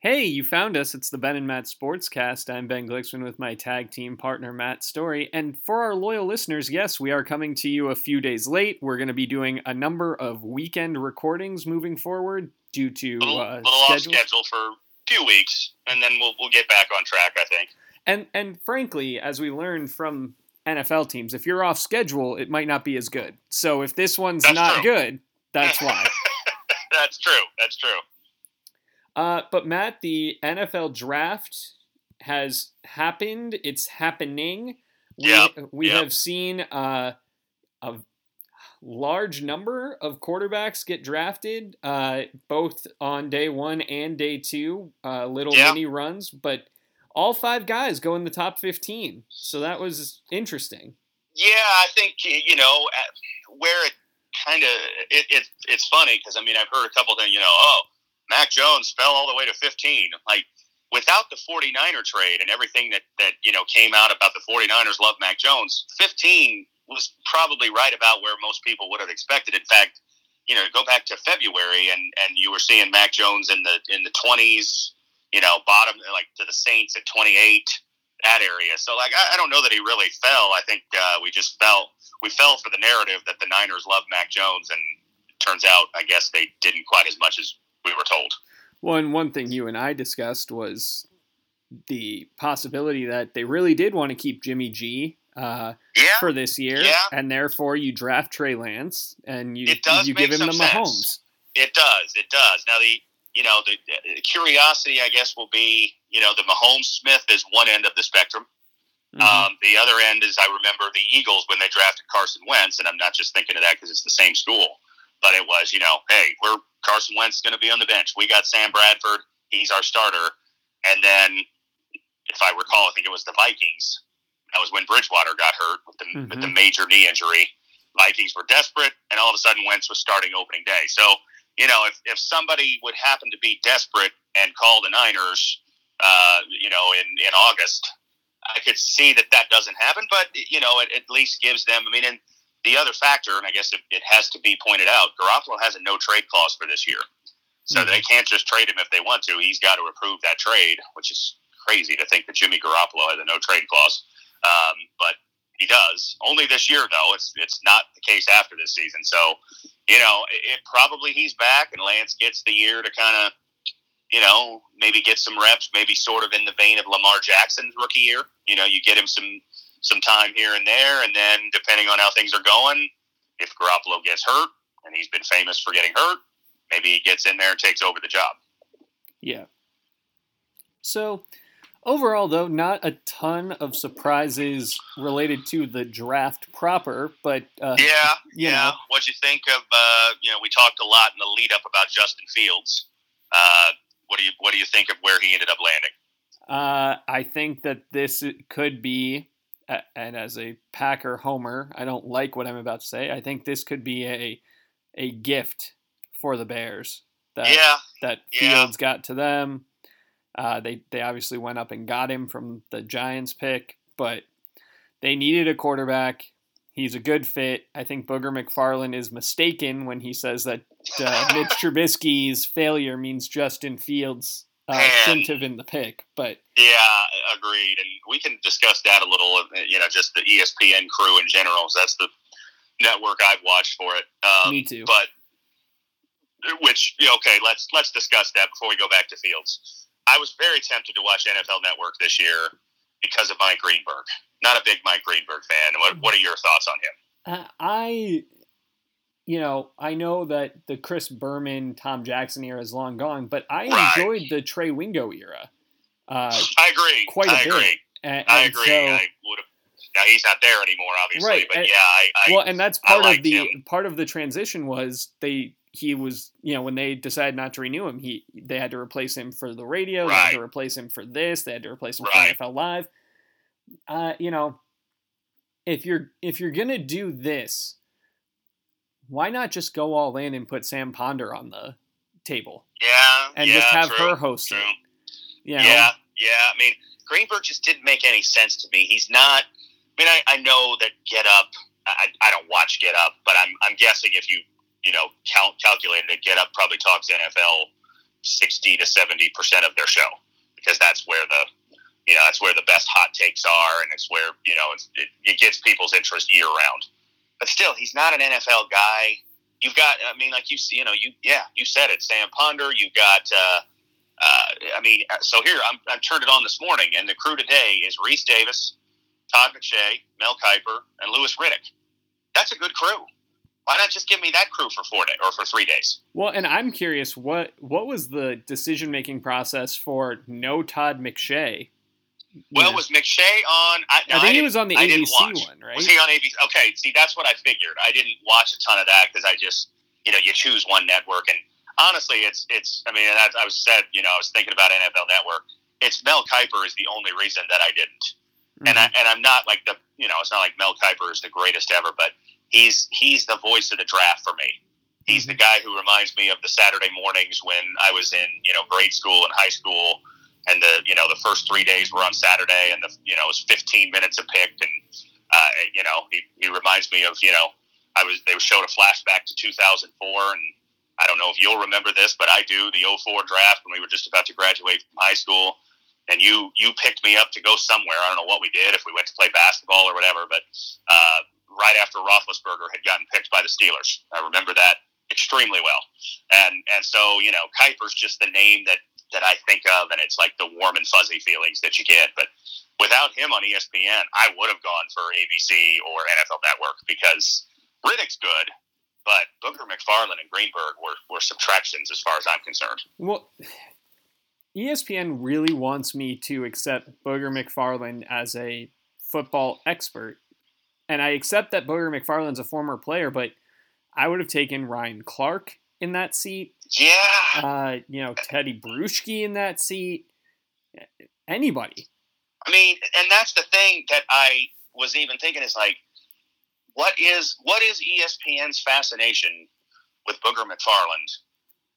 Hey, you found us. It's the Ben and Matt Sportscast. I'm Ben Glicksman with my tag team partner Matt Story. And for our loyal listeners, yes, we are coming to you a few days late. We're going to be doing a number of weekend recordings moving forward due to little, uh, little off schedule. schedule for a few weeks, and then we'll we'll get back on track. I think. And and frankly, as we learned from NFL teams, if you're off schedule, it might not be as good. So if this one's That's not true. good, that's why. That's true. That's true. Uh, but Matt, the NFL draft has happened. It's happening. We, Yep, we yep. have seen uh, a large number of quarterbacks get drafted, uh, both on day one and day two. Uh, little Yeah. mini runs, but all five guys go in the top fifteen. So that was interesting. Yeah, I think you know where it kind of it, it it's funny because I mean I've heard a couple things. You know, oh, Mac Jones fell all the way to fifteen. Like without the 49er trade and everything that that you know came out about the 49ers love Mac Jones, fifteen was probably right about where most people would have expected. In fact, you know, go back to February and and you were seeing Mac Jones in the in the twenties. You know, bottom like to the Saints at twenty eight that area. So like I, I don't know that he really fell. I think uh, we just fell we fell for the narrative that the Niners love Mac Jones, and turns out I guess they didn't quite as much as we were told. Well, and one thing you and I discussed was the possibility that they really did want to keep Jimmy G uh, Yeah, for this year, Yeah. and therefore you draft Trey Lance and you It does you give him the Mahomes. it does. It does. Now the you know the, the curiosity I guess will be you know the Mahomes Smith is one end of the spectrum. Mhm. Um, the other end is I remember the Eagles when they drafted Carson Wentz, and I'm not just thinking of that because it's the same school, but it was you know, hey, we're Carson Wentz going to be on the bench. We got Sam Bradford, he's our starter, and then if I recall, I think it was the Vikings. That was when Bridgewater got hurt with the with the major knee injury. Vikings were desperate, and all of a sudden Wentz was starting opening day. So you know, if if somebody would happen to be desperate and call the Niners, uh, you know, in in August, I could see that that doesn't happen, but you know, it at least gives them. I mean, and the other factor, and I guess it, it has to be pointed out, Garoppolo has a no trade clause for this year, so Mhm. they can't just trade him if they want to. He's got to approve that trade, which is crazy to think that Jimmy Garoppolo has a no trade clause, um, but he does. Only this year, though. It's it's not the case after this season. So, you know, it, it probably he's back, and Lance gets the year to kind of you know, maybe get some reps, maybe sort of in the vein of Lamar Jackson's rookie year. You know, you get him some some time here and there, and then depending on how things are going, if Garoppolo gets hurt, and he's been famous for getting hurt, maybe he gets in there and takes over the job. Yeah. So overall, though, not a ton of surprises related to the draft proper, but uh, Yeah, you yeah. know. What you think of? Uh, you know, we talked a lot in the lead up about Justin Fields. Uh, what do you What do you think of where he ended up landing? Uh, I think that this could be, and as a Packer homer, I don't like what I'm about to say. I think this could be a a gift for the Bears that yeah, that yeah. Fields got to them. Uh, they they obviously went up and got him from the Giants pick, but they needed a quarterback. He's a good fit. I think Booger McFarland is mistaken when he says that uh, Mitch Trubisky's failure means Justin Fields uh, Man. shouldn't have been the pick. But Yeah, agreed. And we can discuss that a little. uh, You know, just the ESPN crew in general. So that's the network I've watched for it. Um, me too. But which okay, let's let's discuss that before we go back to Fields. I was very tempted to watch NFL Network this year because of Mike Greenberg. Not a big Mike Greenberg fan. What what are your thoughts on him? Uh, I, you know, I know that the Chris Berman, Tom Jackson era is long gone, but I Right. enjoyed the Trey Wingo era. Uh, I agree. quite a I bit. agree. and, I agree. so- I would have. Now he's not there anymore, obviously. Right, But and- yeah, I, I well, and that's part of the him. part of the transition was they he was you know when they decided not to renew him he they had to replace him for the radio they had to replace him for this they had to replace him Right. for NFL Live. Uh, you know, if you're if you're gonna do this, why not just go all in and put Sam Ponder on the table yeah, and yeah, just have true, her host true. it? You know? Yeah, yeah. I mean, Greenberg just didn't make any sense to me. He's not. I mean, I, I know that Get Up. I, I don't watch Get Up, but I'm I'm guessing if you you know cal- calculated it, Get Up probably talks NFL sixty to seventy percent of their show because that's where the you know that's where the best hot takes are, and it's where you know it, it gets people's interest year round. But still, he's not an NFL guy. You've got, I mean, like you, see, you know, you yeah, you said it, Sam Ponder. You've got. Uh, uh, I mean, so here I'm, I turned it on this morning, and the crew today is Reese Davis, Todd McShay, Mel Kiper, and Louis Riddick. That's a good crew. Why not just give me that crew for four days or for three days? Well, and I'm curious what what was the decision making process for no Todd McShay? Well, yeah. was McShay on? I, I think I he was on the ABC one, right? Was he on ABC? Okay, see, that's what I figured. I didn't watch a ton of that because I just, you know, you choose one network, and honestly, it's it's. I mean, I, I was said, you know, I was thinking about NFL Network. It's Mel Kiper is the only reason that I didn't, mm-hmm. and I and I'm not like the, you know, it's not like Mel Kiper is the greatest ever, but he's he's the voice of the draft for me. He's mm-hmm. the guy who reminds me of the Saturday mornings when I was in you know grade school and high school, and the you know the first three days were on Saturday, and the you know it was 15 minutes a pick, and uh, you know he, he reminds me of you know I was they showed a flashback to 2004, and I don't know if you'll remember this, but I do the 04 draft when we were just about to graduate from high school. And you you picked me up to go somewhere. I don't know what we did, if we went to play basketball or whatever. But uh, right after Roethlisberger had gotten picked by the Steelers. I remember that extremely well. And and so you know, Kiper's just the name that that I think of, and it's like the warm and fuzzy feelings that you get. But without him on ESPN, I would have gone for ABC or NFL Network because Riddick's good, but Booger McFarland and Greenberg were, were subtractions as far as I'm concerned. Well, ESPN really wants me to accept Booger McFarland as a football expert and I accept that Booger McFarland's a former player, but I would have taken Ryan Clark in that seat. Yeah. Uh, you know, Teddy Bruschi in that seat. Anybody. I mean, and that's the thing that I was even thinking is like, what is what is ESPN's fascination with Booger McFarland?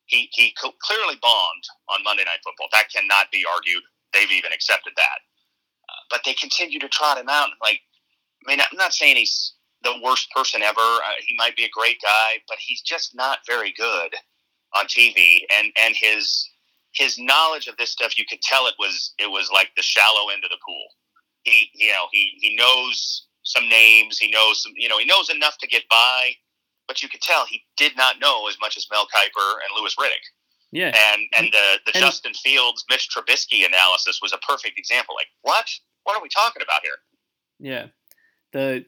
He he clearly bombed on Monday Night Football. That cannot be argued. They've even accepted that. Uh, but they continue to trot him out. Like I mean, I'm not saying he's the worst person ever. Uh, he might be a great guy, but he's just not very good on TV. And and his his knowledge of this stuff, you could tell it was it was like the shallow end of the pool. He you know he he knows some names. He knows some you know he knows enough to get by, but you could tell he did not know as much as Mel Kiper and Louis Riddick. Yeah. And and the the and, Justin Fields Mitch Trubisky analysis was a perfect example. Like what? What are we talking about here? Yeah the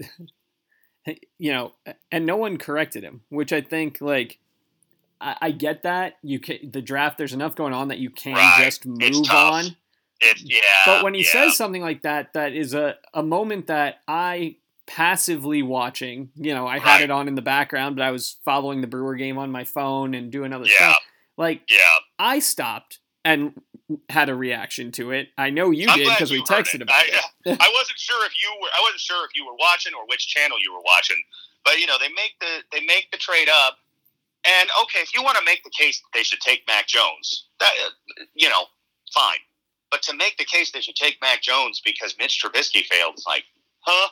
you know, and no one corrected him, which I think like I, I get that you can the draft. There's enough going on that you can right. just move on. It, yeah, but when he yeah. says something like that, that is a, a moment that I passively watching. You know, I right. had it on in the background, but I was following the Brewer game on my phone and doing other yeah. stuff. Like, yeah, I stopped and had a reaction to it. I know you I'm did because we texted it. about I, it. I wasn't sure if you were. I wasn't sure if you were watching or which channel you were watching. But you know, they make the they make the trade up, and okay, if you want to make the case that they should take Mac Jones, that you know, fine. But to make the case they should take Mac Jones because Mitch Trubisky failed, it's like, huh?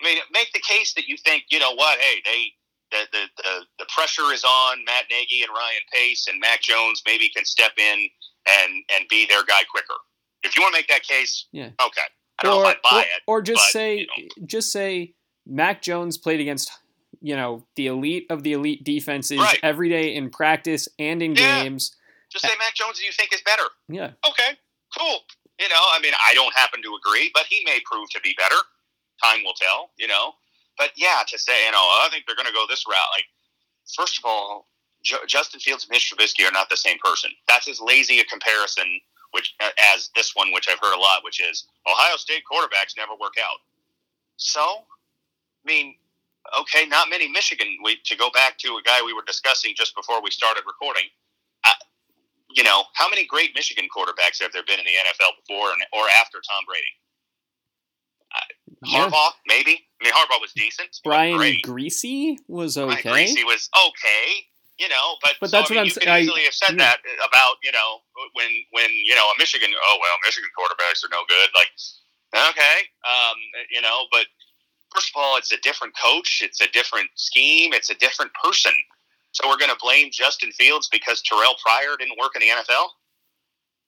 I mean, make the case that you think, you know what? Hey, they the, the, the, the pressure is on Matt Nagy and Ryan Pace, and Mac Jones maybe can step in and and be their guy quicker. If you want to make that case, yeah, okay. I don't or, I buy or, it. Or just but, say, you know. just say, Mac Jones played against you know the elite of the elite defenses right. every day in practice and in yeah. games. Just say Mac Jones do you think is better. Yeah. Okay. Cool. You know, I mean, I don't happen to agree, but he may prove to be better. Time will tell. You know, but yeah, to say you know, oh, I think they're going to go this route. Like, first of all, Justin Fields and Mitch Trubisky are not the same person. That's as lazy a comparison which as this one, which I've heard a lot, which is Ohio State quarterbacks never work out. So, I mean, okay, not many Michigan. We, to go back to a guy we were discussing just before we started recording. Uh, you know, how many great Michigan quarterbacks have there been in the NFL before and, or after Tom Brady? Uh, Harbaugh, maybe. I mean, Harbaugh was decent. Brian Griese was okay. Brian Griese was okay you know, but, but that's so, what I mean, I'm saying. You could easily have said yeah. that about, you know, when when you know a Michigan. Oh well, Michigan quarterbacks are no good. Like, okay, um, you know, but first of all, it's a different coach. It's a different scheme. It's a different person. So we're going to blame Justin Fields because Terrell Pryor didn't work in the NFL?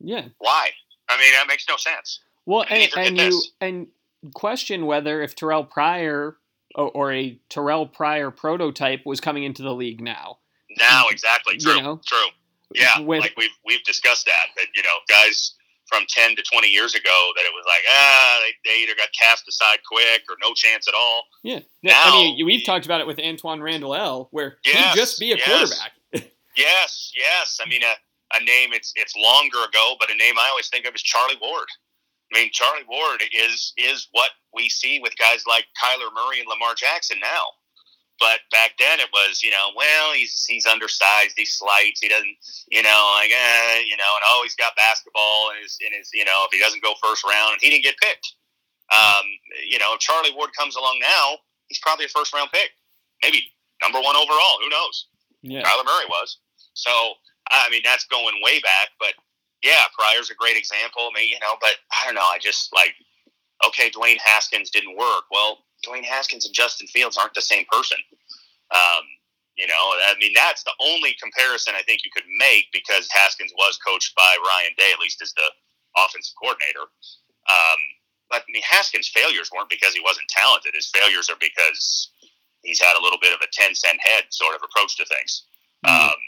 Yeah. Why? I mean, that makes no sense. Well, I and, and you and question whether if Terrell Pryor or, or a Terrell Pryor prototype was coming into the league now. Now, exactly. You True. know, True. Yeah. with- like we've, we've discussed that, that, you know, guys from 10 to 20 years ago that it was like, ah, they, they either got cast aside quick or no chance at all. Yeah. Now- I mean, we've talked about it with Antwaan Randle El, where Yes, he'd just be a yes. quarterback. Yes, yes. I mean, a, a name it's it's longer ago, but a name I always think of is Charlie Ward. I mean, Charlie Ward is is what we see with guys like Kyler Murray and Lamar Jackson now. But back then it was, you know, well, he's he's undersized, he's slight, he doesn't, you know, like, eh, you know, and oh, he's got basketball in his in his, you know, if he doesn't go first round, and he didn't get picked. Um, you know, if Charlie Ward comes along now, he's probably a first round pick, maybe number one overall. Who knows? Yeah. Kyler Murray was. So I mean, that's going way back. But yeah, Pryor's a great example. I mean, you know, but I don't know. I just like okay, Dwayne Haskins didn't work. Well, Dwayne Haskins and Justin Fields aren't the same person. Um, you know, I mean, that's the only comparison I think you could make because Haskins was coached by Ryan Day, at least as the offensive coordinator. Um, but I mean, Haskins' failures weren't because he wasn't talented. His failures are because he's had a little bit of a 10 cent head sort of approach to things. Mhm. Um,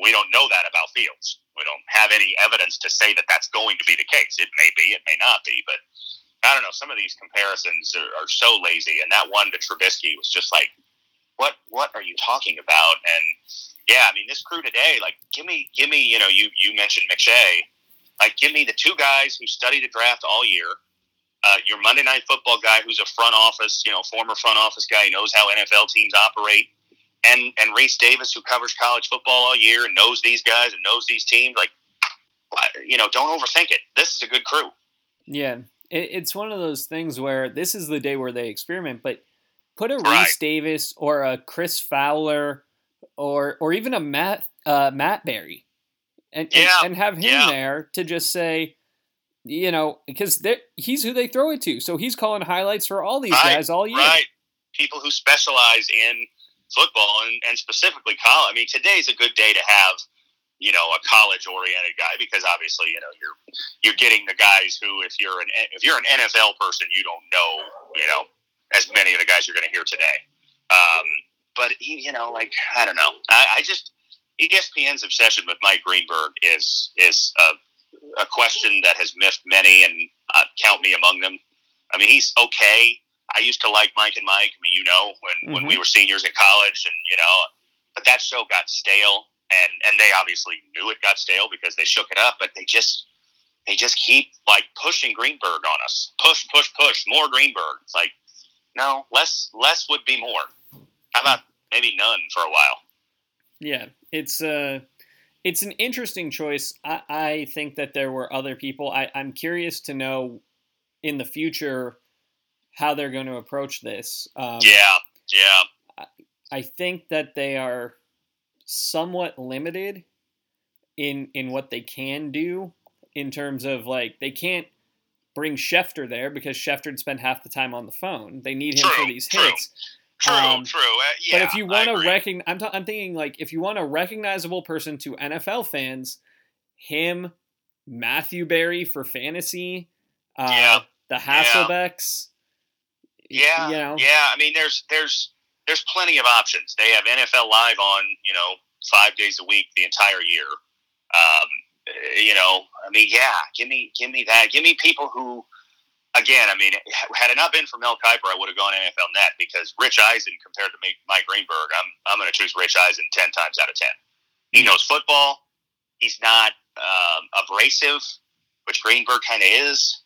we don't know that about Fields. We don't have any evidence to say that that's going to be the case. It may be, it may not be, but I don't know. Some of these comparisons are, are so lazy, and that one to Trubisky was just like, what What are you talking about? And yeah, I mean, this crew today, like, give me, give me, you know, you you mentioned McShay, like, give me the two guys who studied the draft all year. Uh, your Monday Night Football guy, who's a front office, you know, former front office guy, he knows how NFL teams operate and and Reese Davis, who covers college football all year and knows these guys and knows these teams, like you know, don't overthink it. This is a good crew. Yeah, it's one of those things where this is the day where they experiment, but put a Right. Reese Davis or a Chris Fowler or or even a Matt uh, Matt Berry, and, and- Yeah, and have him yeah. there to just say, you know, because he's who they throw it to, so he's calling highlights for all these Right, guys all year. Right. People who specialize in football and, and specifically college. I mean, today's a good day to have, you know, a college oriented guy because obviously, you know, you're you're getting the guys who if you're an if you're an NFL person, you don't know, you know, as many of the guys you're going to hear today. Um, but he, you know, like I don't know. I, I just ESPN's obsession with Mike Greenberg is is a, a question that has miffed many, and uh, count me among them. I mean, he's okay. I used to like Mike and Mike. I mean, you know, when, when we were seniors in college, and you know, but that show got stale, and and they obviously knew it got stale because they shook it up. But they just they just keep like pushing Greenberg on us, push, push, push, more Greenberg. It's like no, less less would be more. How about maybe none for a while? Yeah, it's uh it's an interesting choice. I, I think that there were other people. I, I'm curious to know in the future how they're going to approach this. Um, yeah, yeah, I think that they are somewhat limited in in what they can do in terms of like they can't bring Schefter there because Schefter'd spend half the time on the phone. They need him for these true. hits. true, Um, true. Uh, yeah, but if you want to recognize, I'm, ta- I'm thinking like if you want a recognizable person to NFL fans, him, Matthew Berry for fantasy, uh, Yeah. the Hasselbecks. Yeah, you know, yeah. I mean, there's there's there's plenty of options. They have NFL Live on, you know, five days a week the entire year. Um, you know, I mean, yeah. Give me give me that. Give me people who, again, I mean, had it not been for Mel Kiper, I would have gone NFL Net because Rich Eisen compared to me, Mike Greenberg, I'm I'm going to choose Rich Eisen ten times out of ten. He knows football. He's not um, abrasive, which Greenberg kind of is.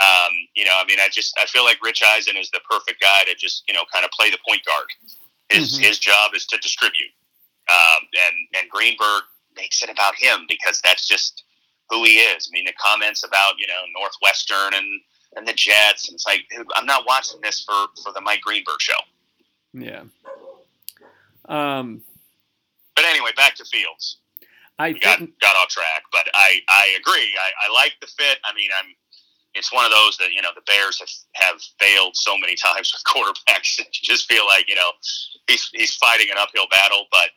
Um, you know, I mean, I just I feel like Rich Eisen is the perfect guy to just you know kind of play the point guard. His Mhm. his job is to distribute, um, and and Greenberg makes it about him because that's just who he is. I mean, the comments about you know Northwestern and and the Jets, and it's like dude, I'm not watching this for for the Mike Greenberg show. yeah. Um, But anyway, back to Fields. I got got off track, but I I agree. I, I like the fit. I mean, I'm. It's one of those that you know the Bears have have failed so many times with quarterbacks. you just feel like you know he's he's fighting an uphill battle. But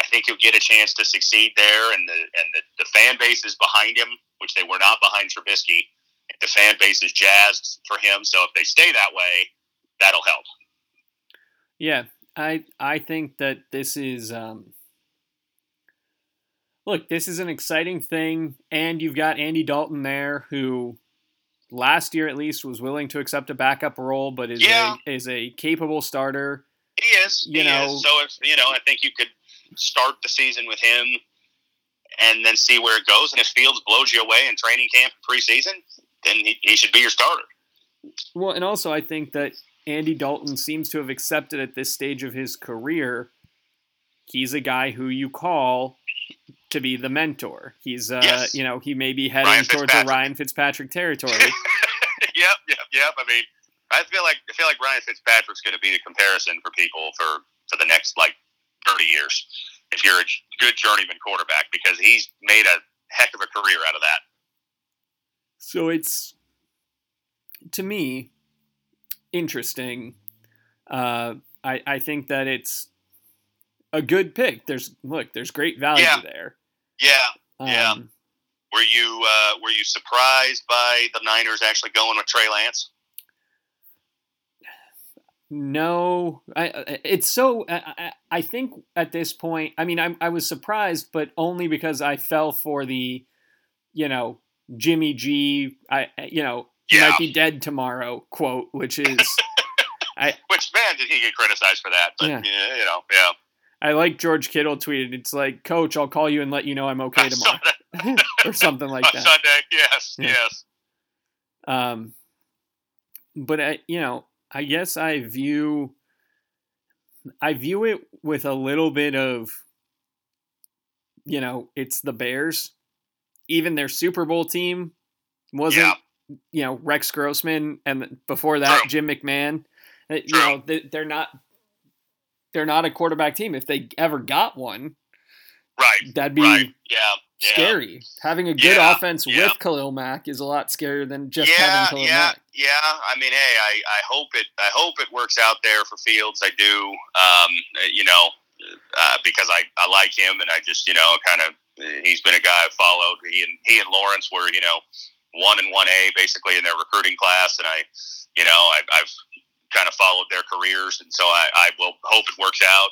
I think he'll get a chance to succeed there, and the and the, the fan base is behind him, which they were not behind Trubisky. The fan base is jazzed for him, so if they stay that way, that'll help. Yeah, I I think that this is um, look, this is an exciting thing, and you've got Andy Dalton there, who last year at least was willing to accept a backup role, but is Yeah. a, is a capable starter. He is, You he know- is. So if you know, I think you could start the season with him, and then see where it goes. And if Fields blows you away in training camp preseason, then he, he should be your starter. Well, and also I think that Andy Dalton seems to have accepted at this stage of his career, he's a guy who you call to be the mentor. He's, uh, Yes. you know, he may be heading Ryan towards the Fitzpatrick. Ryan Fitzpatrick territory. yep, yep, yep. I mean, I feel like I feel like Ryan Fitzpatrick's going to be the comparison for people for for the next like thirty years. If you're a good journeyman quarterback, because he's made a heck of a career out of that. So it's to me interesting. Uh, I I think that it's a good pick. There's look, there's great value Yeah. there. Yeah. Um, Yeah. Were you uh, were you surprised by the Niners actually going with Trey Lance? No, I, I- it's so. I, I- I think at this point, I mean, I, I was surprised, but only because I fell for the, you know, Jimmy G. I, you know, he Yeah. might be dead tomorrow quote, which is, Which man did he get criticized for that? But yeah, you know, yeah. I like George Kittle tweeted. It's like, Coach, I'll call you and let you know I'm okay tomorrow, or something like on that. Sunday. Yes, Yeah. yes. Um, but I, you know, I guess I view, I view it with a little bit of, you know, it's the Bears. Even their Super Bowl team wasn't, Yeah. you know, Rex Grossman, and before that True. Jim McMahon. Uh, You True. know, they're not, they're not a quarterback team. If they ever got one, Right. that'd be right. Yeah. Yeah. scary. Having a good Yeah, offense yeah. with Khalil Mack is a lot scarier than just yeah, having Khalil yeah, Mack. yeah. I mean, hey, I, I hope it. I hope it works out there for Fields. I do. Um, you know, uh, because I, I like him, and I just you know kind of he's been a guy I've followed. He and he and Lawrence were you know one and one A basically in their recruiting class, and I you know I, I've kind of followed their careers, and so I, I will hope it works out.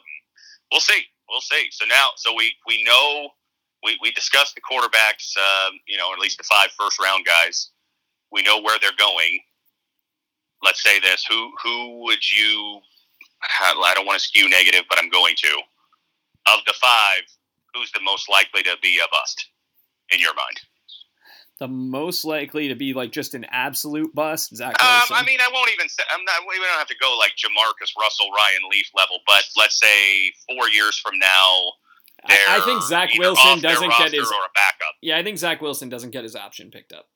We'll see. We'll see. So now, so we we know we, we discussed the quarterbacks, um, you know, at least the five first round guys. We know where they're going. Let's say this: who who would you? I don't want to skew negative, but I'm going to. Of the five, who's the most likely to be a bust in your mind? The most likely to be like just an absolute bust, Zach Um, I mean, I won't even say. I'm not. We don't have to go like Jamarcus Russell, Ryan Leaf level, but let's say four years from now, I, I think Zach Wilson doesn't get his. or a backup. Yeah, I think Zach Wilson doesn't get his option picked up.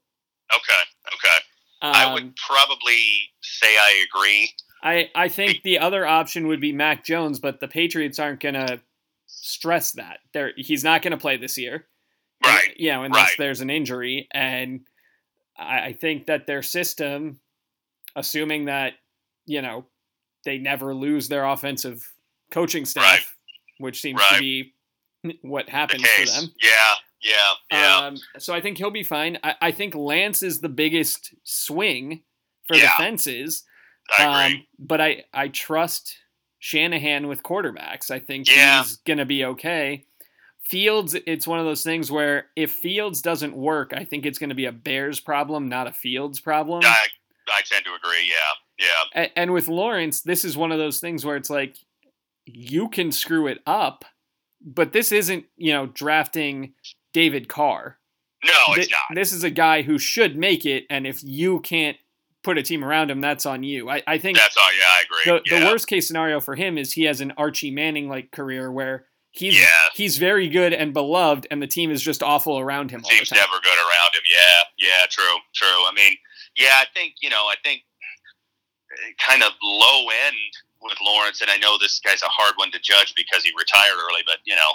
Okay, okay. Um, I would probably say I agree. I, I think the other option would be Mac Jones, but the Patriots aren't gonna stress that. They're, he's not gonna play this year. Right. You know, unless right. there's an injury. And I, I think that their system, assuming that, you know, they never lose their offensive coaching staff, Right. which seems to be what happens for them. Yeah, yeah, yeah. Um, so I think he'll be fine. I, I think Lance is the biggest swing for Yeah. the fences. I agree. Um, but I, I trust Shanahan with quarterbacks. I think Yeah. he's going to be okay. Fields, it's one of those things where if Fields doesn't work, I think it's going to be a Bears problem, not a Fields problem. I, I tend to agree. Yeah, yeah. A- and with Lawrence, this is one of those things where it's like you can screw it up, but this isn't, you know, drafting David Carr. No, it's Thi- not. This is a guy who should make it, and if you can't put a team around him, that's on you. I, I think That's all. Yeah, I agree. the, yeah. the worst case scenario for him is he has an Archie Manning like career where he's Yeah. he's very good and beloved, and the team is just awful around him the Team's never good around him. Yeah, yeah, true, true. I mean, yeah, I think you know, I think kind of low end with Lawrence, and I know this guy's a hard one to judge because he retired early, but you know,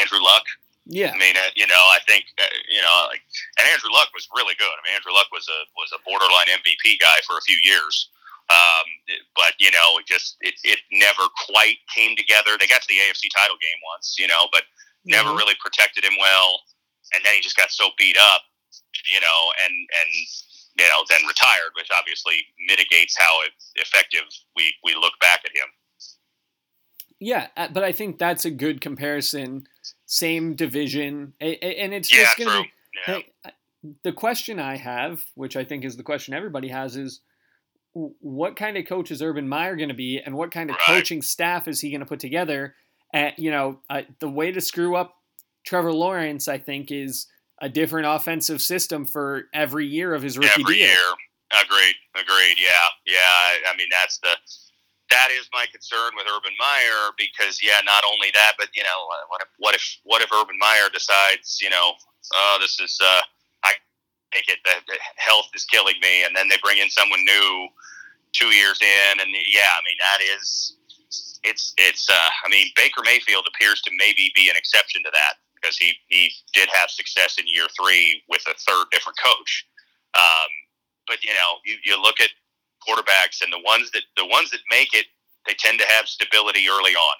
Andrew Luck. Yeah, I mean, uh, you know, I think uh, you know, like, and Andrew Luck was really good. I mean, Andrew Luck was a was a borderline MVP guy for a few years. Um, but you know, it just it, it never quite came together. They got to the AFC title game once, you know, but mm-hmm. never really protected him well. And then he just got so beat up, you know, and and you know, then retired, which obviously mitigates how effective we we look back at him. Yeah, uh, but I think that's a good comparison. Same division, and it's just going to. Yeah. Hey, the question I have, which I think is the question everybody has, is what kind of coach is Urban Meyer going to be, and what kind of right. coaching staff is he going to put together? And you know, uh, the way to screw up Trevor Lawrence, I think, is a different offensive system for every year of his rookie every deal. year. Agreed. Agreed. Yeah. Yeah. I mean, that's the that is my concern with Urban Meyer because yeah, not only that, but you know, what if what if what if Urban Meyer decides, you know, oh, this is uh, I take it that health is killing me, and then they bring in someone new two years in, and yeah, I mean that is it's it's uh, I mean Baker Mayfield appears to maybe be an exception to that because he he did have success in year three with a third different coach. Um, but you know, you, you look at quarterbacks and the ones that the ones that make it, they tend to have stability early on.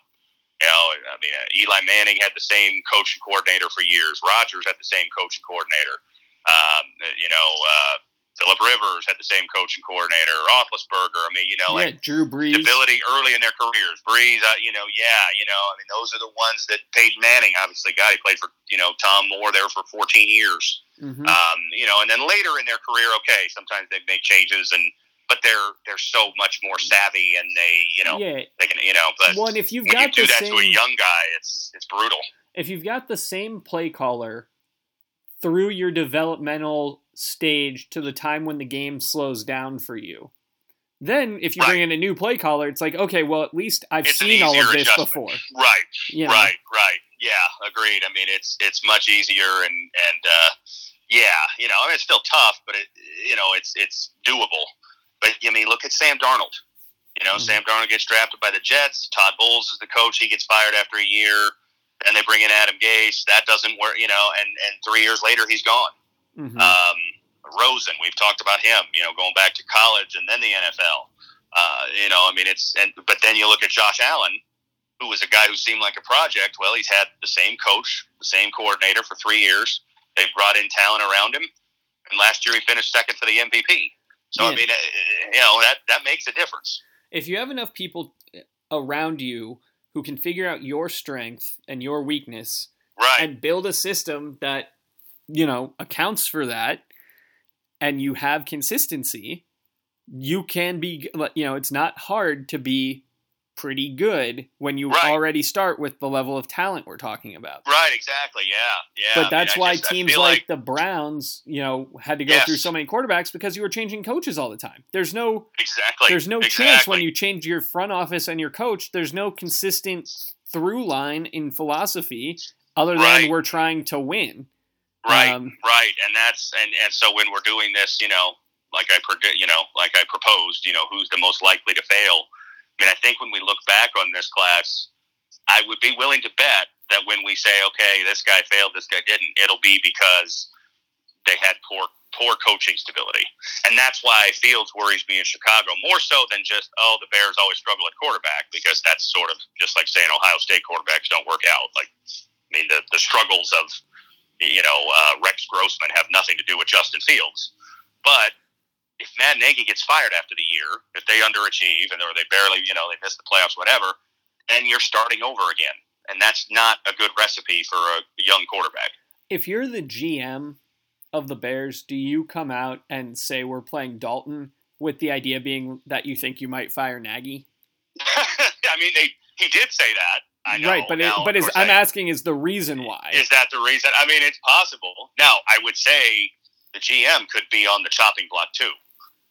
You know, I mean, uh, Eli Manning had the same coach and coordinator for years. Rodgers had the same coach and coordinator. Um, you know, uh, Philip Rivers had the same coach and coordinator. Roethlisberger. I mean, you know, yeah, like Drew Brees. Stability early in their careers. Brees, uh, you know, yeah, you know, I mean, those are the ones that Peyton Manning, obviously, God, he played for you know Tom Moore there for 14 years. Mm-hmm. Um, you know, and then later in their career, okay, sometimes they make changes and but they're they're so much more savvy and they you know yeah. they can you know but one if you've got you do that same, to a young guy it's it's brutal if you've got the same play caller through your developmental stage to the time when the game slows down for you then if you right. bring in a new play caller it's like okay well at least i've it's seen all of this adjustment. before right you know? right right yeah agreed i mean it's it's much easier and and uh yeah you know I mean, it's still tough but it you know it's it's doable but I mean, look at Sam Darnold. You know, mm-hmm. Sam Darnold gets drafted by the Jets. Todd Bowles is the coach. He gets fired after a year. And they bring in Adam Gase. That doesn't work. You know, and and three years later, he's gone. Mm-hmm. Um, Rosen, we've talked about him. You know, going back to college and then the NFL. Uh, you know, I mean, it's and but then you look at Josh Allen, who was a guy who seemed like a project. Well, he's had the same coach, the same coordinator for three years. They've brought in talent around him, and last year he finished second for the MVP. So yeah. I mean, uh, you know that that makes a difference. If you have enough people around you who can figure out your strength and your weakness, right. and build a system that you know accounts for that, and you have consistency, you can be. You know, it's not hard to be pretty good when you right. already start with the level of talent we're talking about. Right, exactly. Yeah. Yeah. But that's I mean, why just, teams like, like, the Browns, you know, had to go yes. through so many quarterbacks because you were changing coaches all the time. There's no Exactly. There's no exactly. chance when you change your front office and your coach, there's no consistent through line in philosophy other than right. we're trying to win. Right. Um, right. And that's and and so when we're doing this, you know, like I you know, like I proposed, you know, who's the most likely to fail? I mean, I think when we look back on this class, I would be willing to bet that when we say, okay, this guy failed, this guy didn't, it'll be because they had poor poor coaching stability. And that's why Fields worries me in Chicago more so than just, oh, the Bears always struggle at quarterback, because that's sort of just like saying Ohio State quarterbacks don't work out. Like, I mean, the, the struggles of, you know, uh, Rex Grossman have nothing to do with Justin Fields. But if Matt Nagy gets fired after the year, if they underachieve and or they barely, you know, they miss the playoffs, whatever, then you're starting over again, and that's not a good recipe for a young quarterback. If you're the GM of the Bears, do you come out and say we're playing Dalton with the idea being that you think you might fire Nagy? I mean, they he did say that. I know. Right, but now, it, but is, I'm asking is the reason why? Is that the reason? I mean, it's possible. Now, I would say the GM could be on the chopping block too.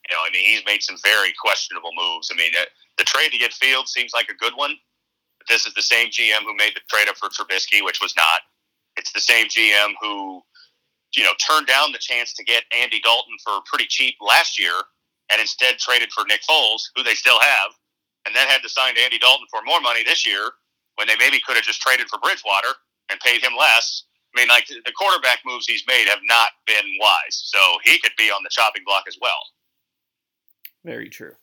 You know, I mean, he's made some very questionable moves. I mean, uh, the trade to get Fields seems like a good one. But this is the same GM who made the trade up for Trubisky, which was not. It's the same GM who, you know, turned down the chance to get Andy Dalton for pretty cheap last year, and instead traded for Nick Foles, who they still have, and then had to sign Andy Dalton for more money this year when they maybe could have just traded for Bridgewater and paid him less. I mean, like the quarterback moves he's made have not been wise, so he could be on the chopping block as well. Very true.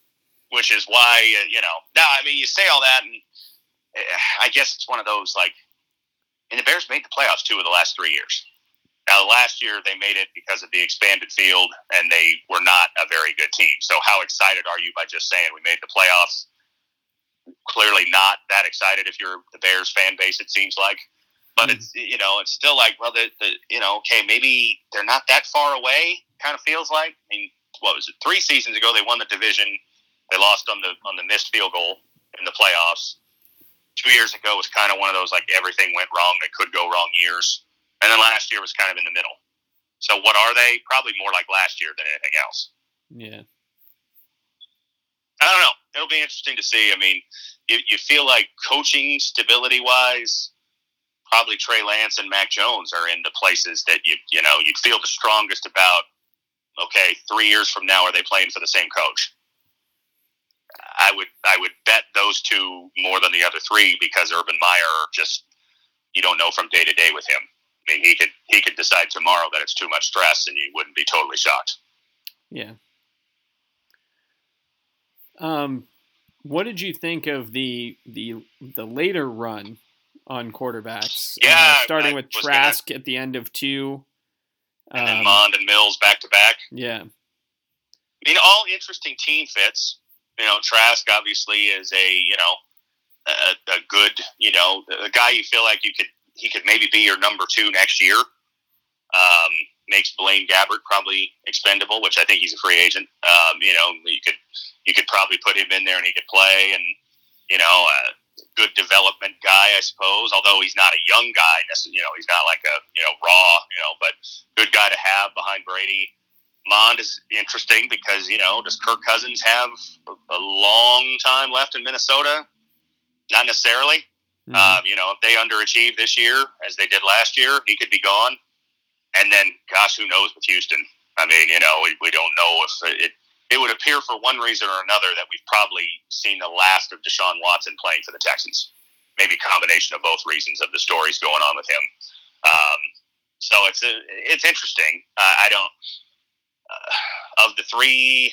which is why uh, you know. Now, I mean, you say all that, and uh, I guess it's one of those like, and the Bears made the playoffs two of the last three years. Now, last year they made it because of the expanded field, and they were not a very good team. So, how excited are you by just saying we made the playoffs? Clearly, not that excited if you're the Bears fan base. It seems like, but mm-hmm. it's you know it's still like well, the, the you know okay maybe they're not that far away. Kind of feels like. I mean, what was it? Three seasons ago they won the division. They lost on the on the missed field goal in the playoffs. Two years ago was kind of one of those like everything went wrong. They could go wrong years and then last year was kind of in the middle. So what are they? Probably more like last year than anything else. Yeah. I don't know. It'll be interesting to see. I mean, you, you feel like coaching stability wise, probably Trey Lance and Mac Jones are in the places that you you know you'd feel the strongest about. Okay, three years from now, are they playing for the same coach? I would I would bet those two more than the other three because Urban Meyer just you don't know from day to day with him. I mean, he could he could decide tomorrow that it's too much stress, and you wouldn't be totally shocked. Yeah. Um, what did you think of the the the later run on quarterbacks? Yeah, uh, starting with Trask gonna, at the end of two, and um, then Mond and Mills back back. Yeah. I mean, all interesting team fits. You know, Trask obviously is a you know a, a good you know a guy you feel like you could he could maybe be your number two next year. Um, makes Blaine Gabbert probably expendable, which I think he's a free agent. Um, you know, you could you could probably put him in there and he could play, and you know, a good development guy, I suppose. Although he's not a young guy, you know, he's not like a you know raw, you know, but good guy to have behind Brady. Mond is interesting because you know, does Kirk Cousins have a long time left in Minnesota? Not necessarily. Mm-hmm. Um, you know, if they underachieve this year as they did last year, he could be gone. And then, gosh, who knows with Houston? I mean, you know, we, we don't know if it. It would appear for one reason or another that we've probably seen the last of Deshaun Watson playing for the Texans. Maybe a combination of both reasons of the stories going on with him. Um, so it's a, it's interesting. Uh, I don't uh, of the three.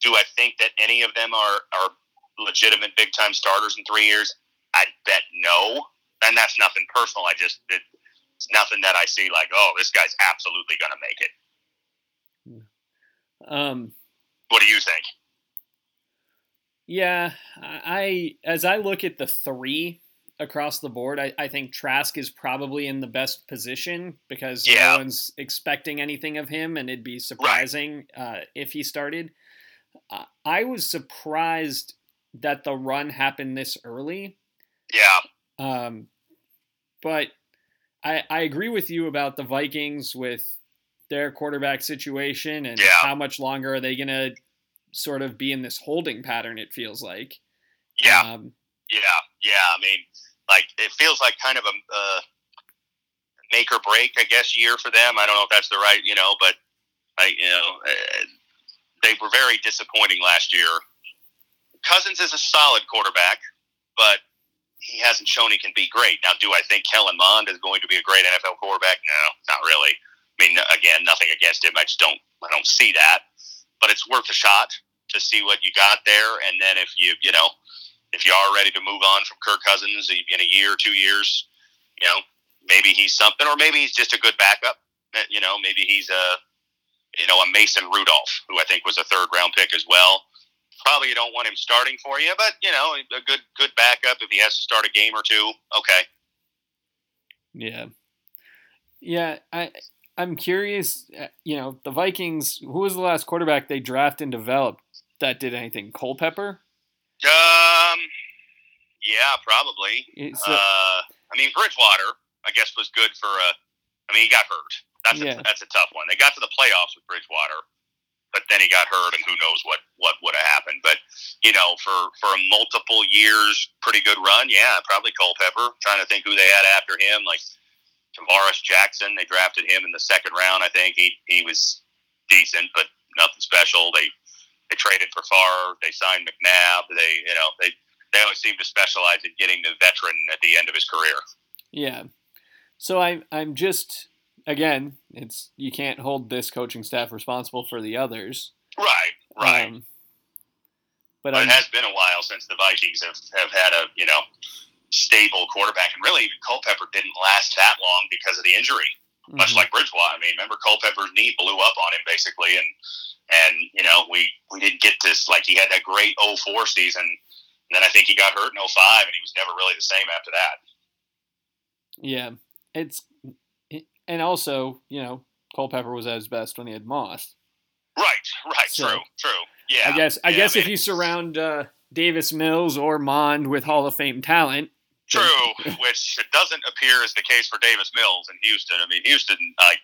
Do I think that any of them are are legitimate big time starters in three years? I bet no. And that's nothing personal. I just it's nothing that I see like, oh, this guy's absolutely going to make it. Um, what do you think? Yeah, I as I look at the three across the board, I, I think Trask is probably in the best position because yeah. no one's expecting anything of him, and it'd be surprising right. uh, if he started. Uh, I was surprised that the run happened this early yeah. Um, but I I agree with you about the Vikings with their quarterback situation and yeah. how much longer are they going to sort of be in this holding pattern? It feels like. Yeah. Um, yeah. Yeah. I mean, like it feels like kind of a uh, make or break, I guess, year for them. I don't know if that's the right, you know, but I, you know, uh, they were very disappointing last year. Cousins is a solid quarterback, but he hasn't shown he can be great. Now, do I think Kellen Mond is going to be a great NFL quarterback? No, not really. I mean, again, nothing against him. I just don't, I don't see that. But it's worth a shot to see what you got there, and then if you, you know, if you are ready to move on from Kirk Cousins in a year, or two years, you know, maybe he's something, or maybe he's just a good backup. You know, maybe he's a, you know, a Mason Rudolph, who I think was a third round pick as well probably you don't want him starting for you, but you know, a good good backup if he has to start a game or two. Okay. Yeah. Yeah, I I'm curious. Uh, you know, the Vikings. Who was the last quarterback they drafted and developed that did anything? Culpepper. Um. Yeah, probably. Uh, I mean, Bridgewater. I guess was good for a. I mean, he got hurt. That's yeah. a, that's a tough one. They got to the playoffs with Bridgewater but then he got hurt, and who knows what what would have happened. But you know, for for a multiple years, pretty good run. Yeah, probably Culpepper. Trying to think who they had after him, like Tarvaris Jackson. They drafted him in the second round. I think he he was decent, but nothing special. They they traded for Favre. They signed McNabb. They you know they they always seem to specialize in getting the veteran at the end of his career. Yeah. So I I'm just again, it's you can't hold this coaching staff responsible for the others. Right, right. Um, But, But it has been a while since the Vikings have, have had a you know stable quarterback, and really even Culpepper didn't last that long because of the injury. Much Mhm. like Bridgewater, I mean, remember Culpepper's knee blew up on him basically, and and you know we we didn't get this like he had that great 04 season, and then I think he got hurt in 05, and he was never really the same after that. yeah, it's and also you know Culpepper was at his best when he had Moss. Right, right, So, true, true. Yeah, I guess I yeah, guess if mean, you surround uh, Davis Mills or Mond with Hall of Fame talent, True, which it doesn't appear is the case for Davis Mills in Houston. I mean, Houston, I,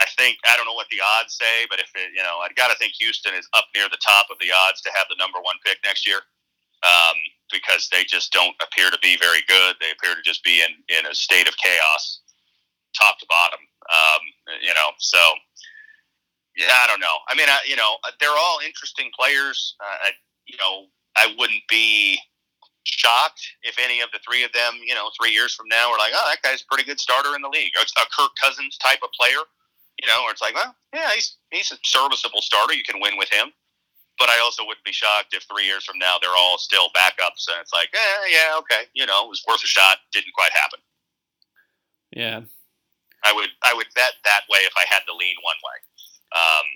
I think I don't know what the odds say, but if it, you know, I got to think Houston is up near the top of the odds to have the number one pick next year, um, because they just don't appear to be very good. They appear to just be in in a state of chaos, top to bottom. Um, you know, so yeah, I don't know. I mean, I, you know, they're all interesting players. Uh, I, you know, I wouldn't be shocked if any of the three of them, you know, three years from now, are like, oh, that guy's a pretty good starter in the league. It's a Kirk Cousins type of player, you know, where it's like, well, yeah, he's he's a serviceable starter. You can win with him. But I also wouldn't be shocked if three years from now they're all still backups, and it's like, eh, yeah, okay, you know, it was worth a shot. Didn't quite happen. yeah, I would I would bet that way if I had to lean one way. Um,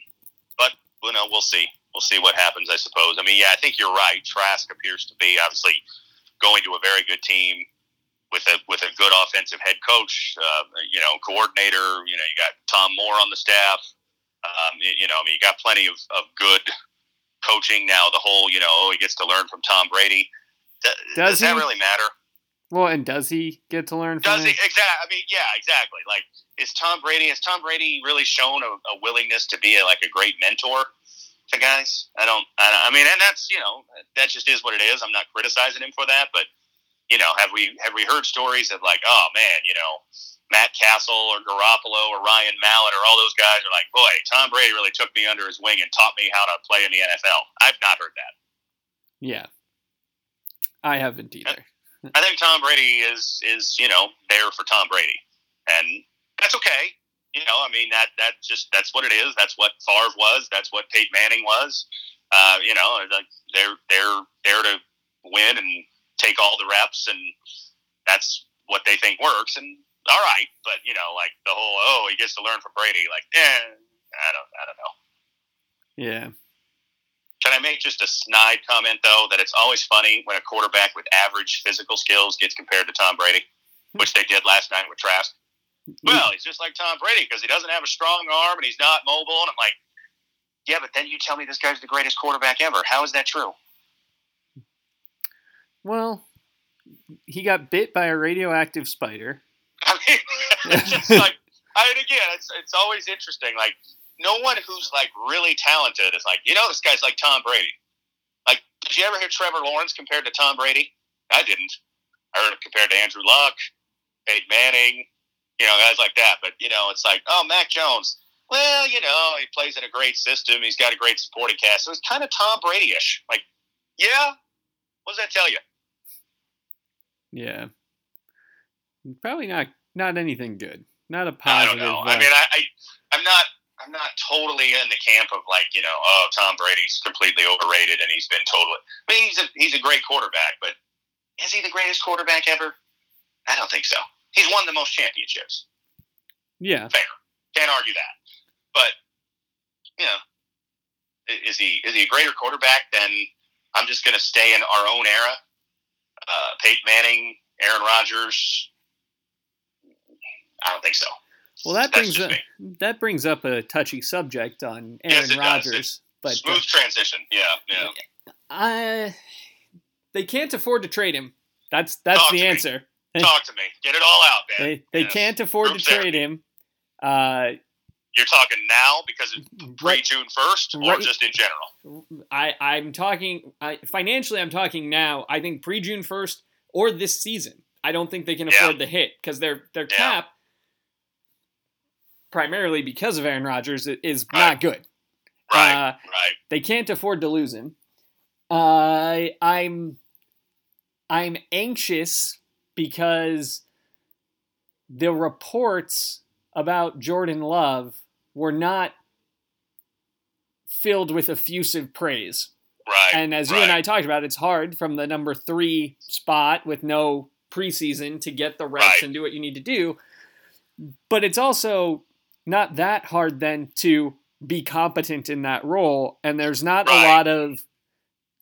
but you know, we'll see. We'll see what happens. I suppose. I mean, yeah, I think you're right. Trask appears to be obviously going to a very good team with a with a good offensive head coach. Uh, you know, coordinator. You know, you got Tom Moore on the staff. Um, you, you know, I mean, you got plenty of, of good coaching now. The whole, you know, oh, he gets to learn from Tom Brady. Does, Does does that really matter? well, and does he get to learn from Does he exactly? I mean, yeah, exactly. Like, is Tom Brady? Has Tom Brady really shown a, a willingness to be a, like a great mentor to guys? I don't. I, don't- I mean, and that's you know that just is what it is. I'm not criticizing him for that, but you know, have we have we heard stories of like, oh man, you know, Matt Cassel or Garoppolo or Ryan Mallett or all those guys are like, boy, Tom Brady really took me under his wing and taught me how to play in the NFL. I've not heard that. Yeah, I haven't either. I think Tom Brady is is you know there for Tom Brady, and that's okay. You know, I mean that that just that's what it is. That's what Favre was. That's what Peyton Manning was. Uh, you know, like they're they're there to win and take all the reps, and that's what they think works. And all right, but you know, like the whole oh he gets to learn from Brady. Like, eh, I don't I don't know. Yeah, Can I make just a snide comment though that it's always funny when a quarterback with average physical skills gets compared to Tom Brady, which they did last night with Trask. Well, he's just like Tom Brady because he doesn't have a strong arm and he's not mobile. And I'm like, yeah, but then you tell me this guy's the greatest quarterback ever. How is that true? well, he got bit by a radioactive spider. It's just like, I mean, again, it's it's always interesting. Like, no one who's like really talented is like, you know, this guy's like Tom Brady. Like, did you ever hear Trevor Lawrence compared to Tom Brady? I didn't. I heard him compared to Andrew Luck, Peyton Manning, you know, guys like that. But you know, it's like, oh, Mac Jones. Well, you know, he plays in a great system. He's got a great supporting cast. So it's kind of Tom Brady-ish. Like, yeah. What does that tell you? Yeah, probably not not anything good. Not a positive. I don't know. uh, I mean, I, I I'm not I'm not totally in the camp of like you know oh Tom Brady's completely overrated and he's been totally. I mean he's a he's a great quarterback, but is he the greatest quarterback ever? I don't think so. He's won the most championships. yeah, fair. Can't argue that. But you know, is he is he a greater quarterback than? I'm just going to stay in our own era. Uh, Peyton Manning, Aaron Rodgers. I don't think so. Well, that That's brings up me. that brings up a touchy subject on Aaron does. Rodgers, but uh, Smooth transition. Yeah, yeah. I they can't afford to trade him. That's that's Talk the me. answer. Talk to me. Get it all out, man. They they Yes. can't afford Group to trade him. Uh, You're talking now because it's pre June first, or Right. just in general. I I'm talking I, financially. I'm talking now. I think pre June first or this season. I don't think they can Yeah. afford the hit because their their Yeah. cap, primarily because of Aaron Rodgers, is Right. not good. Right, Uh, right. they can't afford to lose him. Uh, I'm I'm anxious because the reports about Jordan Love were not filled with effusive praise. Right, Right. And as you and I talked about, it's hard from the number three spot with no preseason to get the reps Right. and do what you need to do. But it's also not that hard then to be competent in that role. And there's not Right. a lot of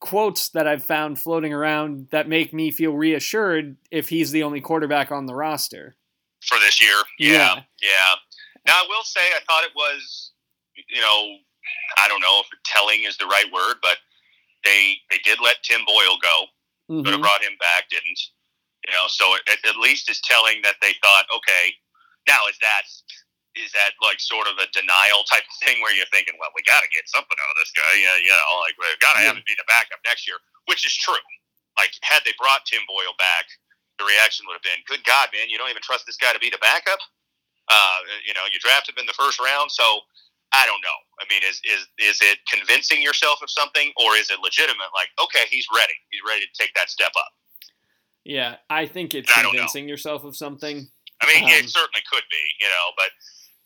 quotes that I've found floating around that make me feel reassured if he's the only quarterback on the roster. for this year. Yeah. Yeah, yeah. Now I will say I thought it was, you know, I don't know if telling is the right word, but they they did let Tim Boyle go. Could have Mhm. brought him back, didn't. You know, so it, at least it's telling that they thought, okay, now is that is that like sort of a denial type of thing where you're thinking, well, we got to get something out of this guy, yeah, you know, like we've got to have him be the backup next year, which is true. Like had they brought Tim Boyle back, the reaction would have been, "Good God, man, you don't even trust this guy to be the backup." Uh, you know, you drafted him in the first round, so I don't know. I mean, is is is it convincing yourself of something, or is it legitimate? Like, okay, he's ready. He's ready to take that step up. Yeah, I think it's convincing yourself of something. I mean, Um, it certainly could be, you know, but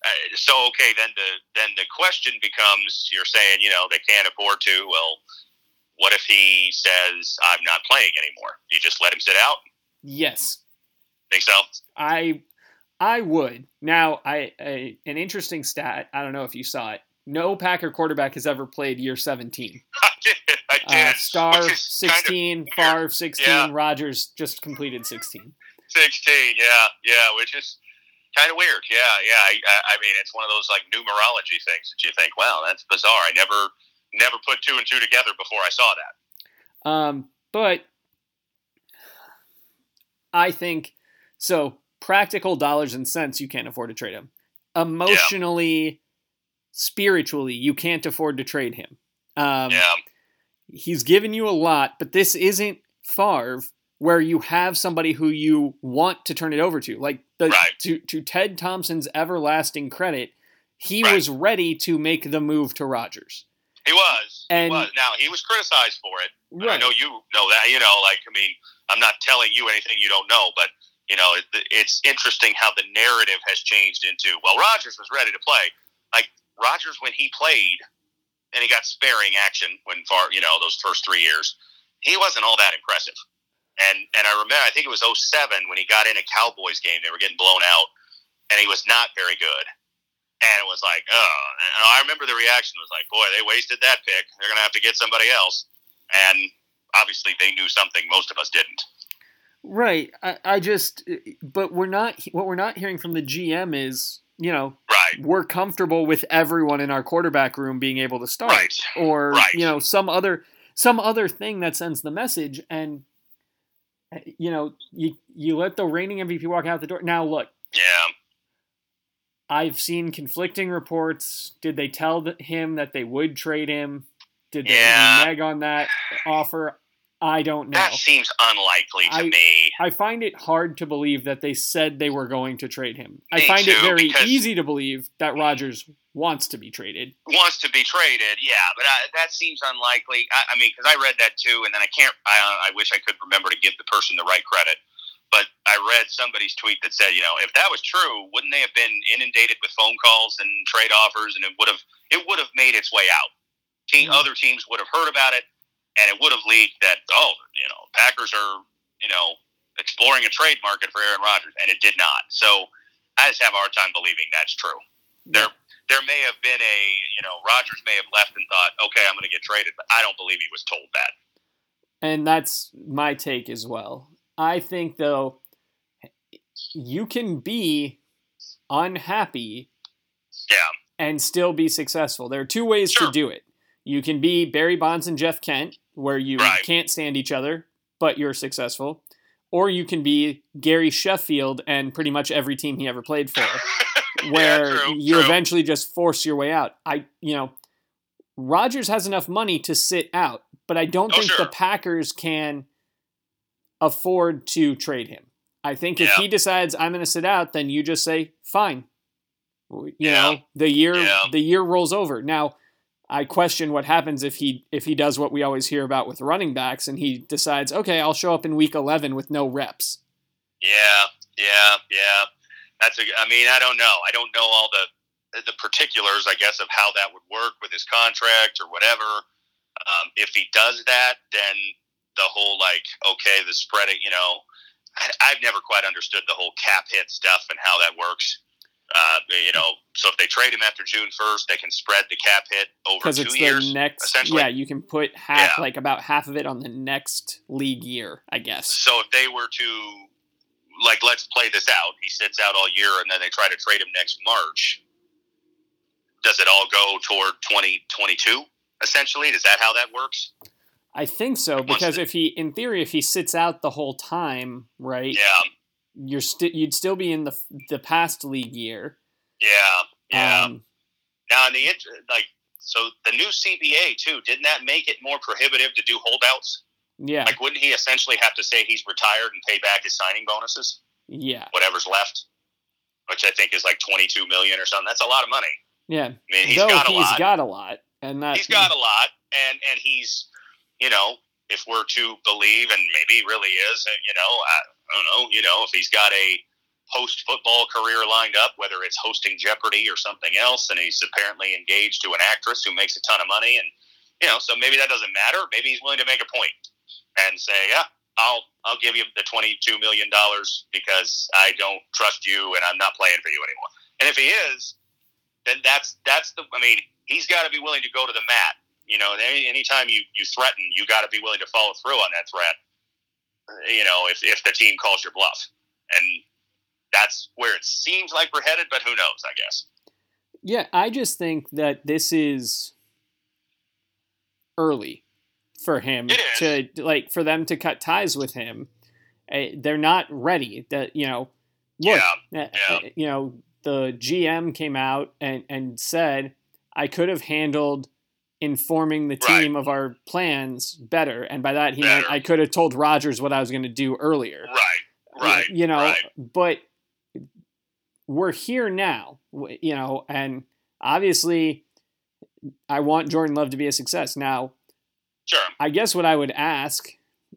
uh, so okay. Then the then the question becomes: You're saying, you know, they can't afford to. Well, what if he says, "I'm not playing anymore"? You just let him sit out? Yes, Think so? I I would. Now, I, I an interesting stat. I don't know if you saw it. No Packer quarterback has ever played year 17. I did. I did. Uh, Starr Which is kind of 16. Favre 16, Yeah. Rodgers just completed 16. 16, yeah, yeah, which is kind of weird. Yeah, yeah. I, I, mean, it's one of those like numerology things that you think, wow, that's bizarre. I never, never put two and two together before I saw that. Um, but I think so. Practical dollars and cents, you can't afford to trade him. Emotionally, spiritually, you can't afford to trade him. Um, yeah, he's given you a lot, but this isn't Favre where you have somebody who you want to turn it over to. Like the Right. to to Ted Thompson's everlasting credit, he Right. was ready to make the move to Rodgers. he was. And- he was. Now he was criticized for it. I know you know that. You know, like I mean, I'm not telling you anything you don't know, but you know, it, it's interesting how the narrative has changed into well, Rodgers was ready to play. Like Rodgers, when he played, and he got sparing action when far, you know, those first three years, he wasn't all that impressive. And and I remember, I think it was 07 when he got in a Cowboys game, they were getting blown out, and he was not very good. And it was like, oh, and I remember the reaction was like, boy, they wasted that pick. They're gonna have to get somebody else. And obviously, they knew something most of us didn't. Right. I, I just, but we're not. What we're not hearing from the GM is, you know, Right. we're comfortable with everyone in our quarterback room being able to start, Right. or Right. you know, some other some other thing that sends the message. And you know, you you let the reigning MVP walk out the door. Now, look, Yeah. I've seen conflicting reports. Did they tell him that they would trade him? Did they Yeah. neg on that offer? I don't know. That seems unlikely to I- me. I find it hard to believe that they said they were going to trade him. I Me find it very easy to believe that Rodgers wants to be traded. Wants to be traded, yeah, but I, that seems unlikely. I, I mean, because I read that too, and then I can't. I, I wish I could remember to give the person the right credit. But I read somebody's tweet that said, you know, if that was true, wouldn't they have been inundated with phone calls and trade offers, and it would have it would have made its way out. Team, Mhm. Other teams would have heard about it, and it would have leaked that oh, you know, Packers are you know exploring a trade market for Aaron Rodgers, and it did not. So I just have a hard time believing that's true. There, there may have been a you know Rodgers may have left and thought, okay, I'm going to get traded, but I don't believe he was told that. And that's my take as well. I think though you can be unhappy Yeah, and still be successful. There are two ways Sure. to do it. You can be Barry Bonds and Jeff Kent, where you Right. can't stand each other, but you're successful. Or you can be Gary Sheffield and pretty much every team he ever played for, where yeah, true, you true. eventually just force your way out. I, you know, Rodgers has enough money to sit out, but I don't Oh, think sure. the Packers can afford to trade him. I think if Yeah. he decides I'm going to sit out, then you just say fine. You Yeah. know, the year Yeah. the year rolls over. Now, I question what happens if he if he does what we always hear about with running backs and he decides, okay, I'll show up in week 11 with no reps. Yeah, yeah, yeah. That's a. I mean, I don't know. I don't know all the the particulars, I guess, of how that would work with his contract or whatever. Um, if he does that, then the whole like okay, the spread it, you know, I, I've never quite understood the whole cap hit stuff and how that works. Uh, you know, so if they trade him after June first, they can spread the cap hit over because two it's years. the next. essentially. Yeah, you can put half, Yeah. like about half of it on the next league year, I guess. So if they were to, like, let's play this out. He sits out all year, and then they try to trade him next March. Does it all go toward twenty twenty two? Essentially, is that how that works? I think so because if he, in theory, if he sits out the whole time, right? Yeah, You're still you'd still be in the the past league year. yeah, yeah. Um, now, in the like, so the new CBA too, didn't that make it more prohibitive to do holdouts? Yeah, Like, wouldn't he essentially have to say he's retired and pay back his signing bonuses, yeah, whatever's left, which I think is like twenty two million or something? That's a lot of money. yeah. I mean, he's Though got a he's lot. got a lot, and that he's got a lot, and and he's, you know, if we're to believe, and maybe he really is, you know, I, I don't know, you know, if he's got a post football career lined up, whether it's hosting Jeopardy or something else, and he's apparently engaged to an actress who makes a ton of money, and you know, so maybe that doesn't matter. Maybe he's willing to make a point and say, yeah. I'll I'll give you the twenty two million dollars because I don't trust you and I'm not playing for you anymore. And if he is, then that's that's the. I mean, he's got to be willing to go to the mat. You know, any anytime you you threaten, you got to be willing to follow through on that threat. Uh, You know, if if the team calls your bluff, and that's where it seems like we're headed. But who knows? I guess. Yeah, I just think that this is early for him to like for them to cut ties with him. Uh, they're not ready. That you know, look, Yeah, uh, yeah. uh, you know, the GM came out and and said I could have handled informing the Right. team of our plans better, and by that he meant I could have told Rodgers what I was going to do earlier Right. Right. you know Right. but we're here now you know and obviously i want jordan love to be a success now Sure. i guess what i would ask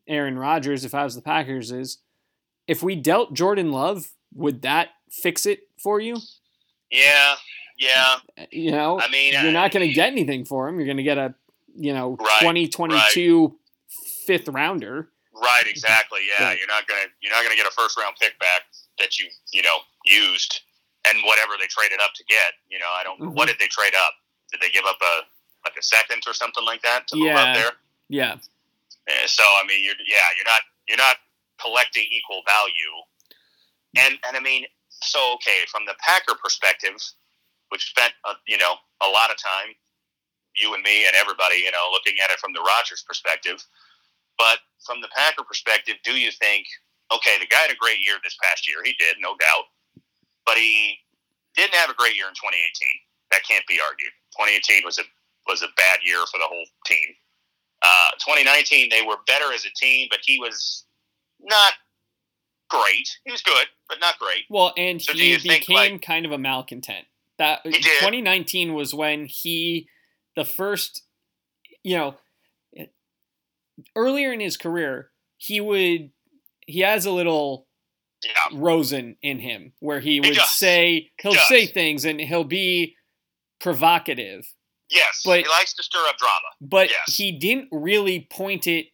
aaron rodgers if i was the packers is if we dealt jordan love would that fix it for you Yeah. Yeah. you know I mean, you're uh, not going to get anything for him you're going to get a you know Right, 2022 fifth rounder Right. Exactly. Yeah. Right. You're not gonna you're not gonna get a first round pick back that you you know used and whatever they traded up to get. You know, I don't. Mhm. What did they trade up? Did they give up a like a second or something like that to move Yeah. up there? yeah So I mean, you're yeah, you're not you're not collecting equal value, and and I mean, so okay, from the Packer perspective, which spent uh, you know a lot of time, you and me and everybody, you know, looking at it from the Rodgers perspective, but from the Packer perspective, do you think okay, the guy had a great year this past year, he did, no doubt, but he didn't have a great year in 2018. That can't be argued. 2018 was a was a bad year for the whole team. Uh, 2019, they were better as a team, but he was not great. He was good, but not great. Well, and So he you think, became like- kind of a malcontent. That He did. 2019 was when he, the first, you know, earlier in his career, he would, he has a little Yeah, Rosen in him where he would does. say, he'll does. say things and he'll be provocative, yes, But- he likes to stir up drama. but Yes. he didn't really point it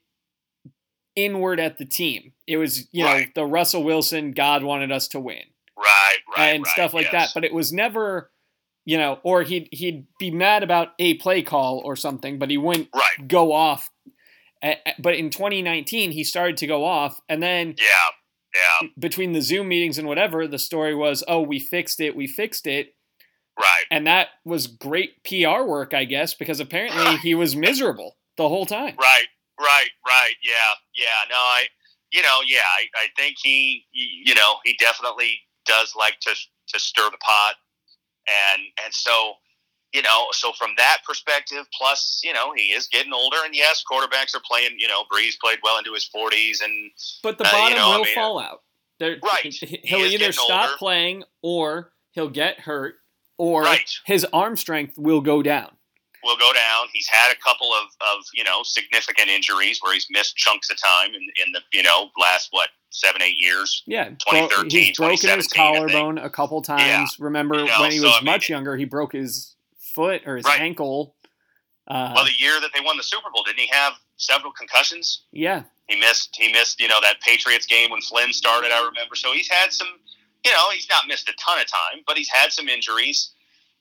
inward at the team. It was, you know, the Russell Wilson, God wanted us to win. Right, right, and right, stuff like yes. that. But it was never, you know, or he'd he'd be mad about a play call or something, but he wouldn't right, go off. But in 2019, he started to go off, and then yeah, yeah, between the Zoom meetings and whatever, the story was, "Oh, we fixed it, we fixed it," right, and that was great PR work, I guess, because apparently he was miserable the whole time. right, right, right. Yeah, yeah. No, I, you know, yeah, I, I think he, you know, he definitely does like to to stir the pot, and and so. You know, so from that perspective, plus, you know, he is getting older, and yes, quarterbacks are playing. You know, Brees played well into his forties, and But the Uh, you bottom know, I will mean, fall out. There, Right. he- He He'll either stop older. playing or he'll get hurt or Right. his arm strength will go down. will go down. He's had a couple of, of you know significant injuries where he's missed chunks of time in, in the you know last what seven eight years. Yeah, 2013, he's broken his 2017, I think. collarbone a couple times. Yeah. Remember You know, when he so, was I mean, much younger, he broke his foot or his Right. ankle. Uh, well, the year that they won the Super Bowl, didn't he have several concussions? yeah, He missed. He missed. You know that Patriots game when Flynn started. I remember. So he's had some. You know, he's not missed a ton of time, but he's had some injuries.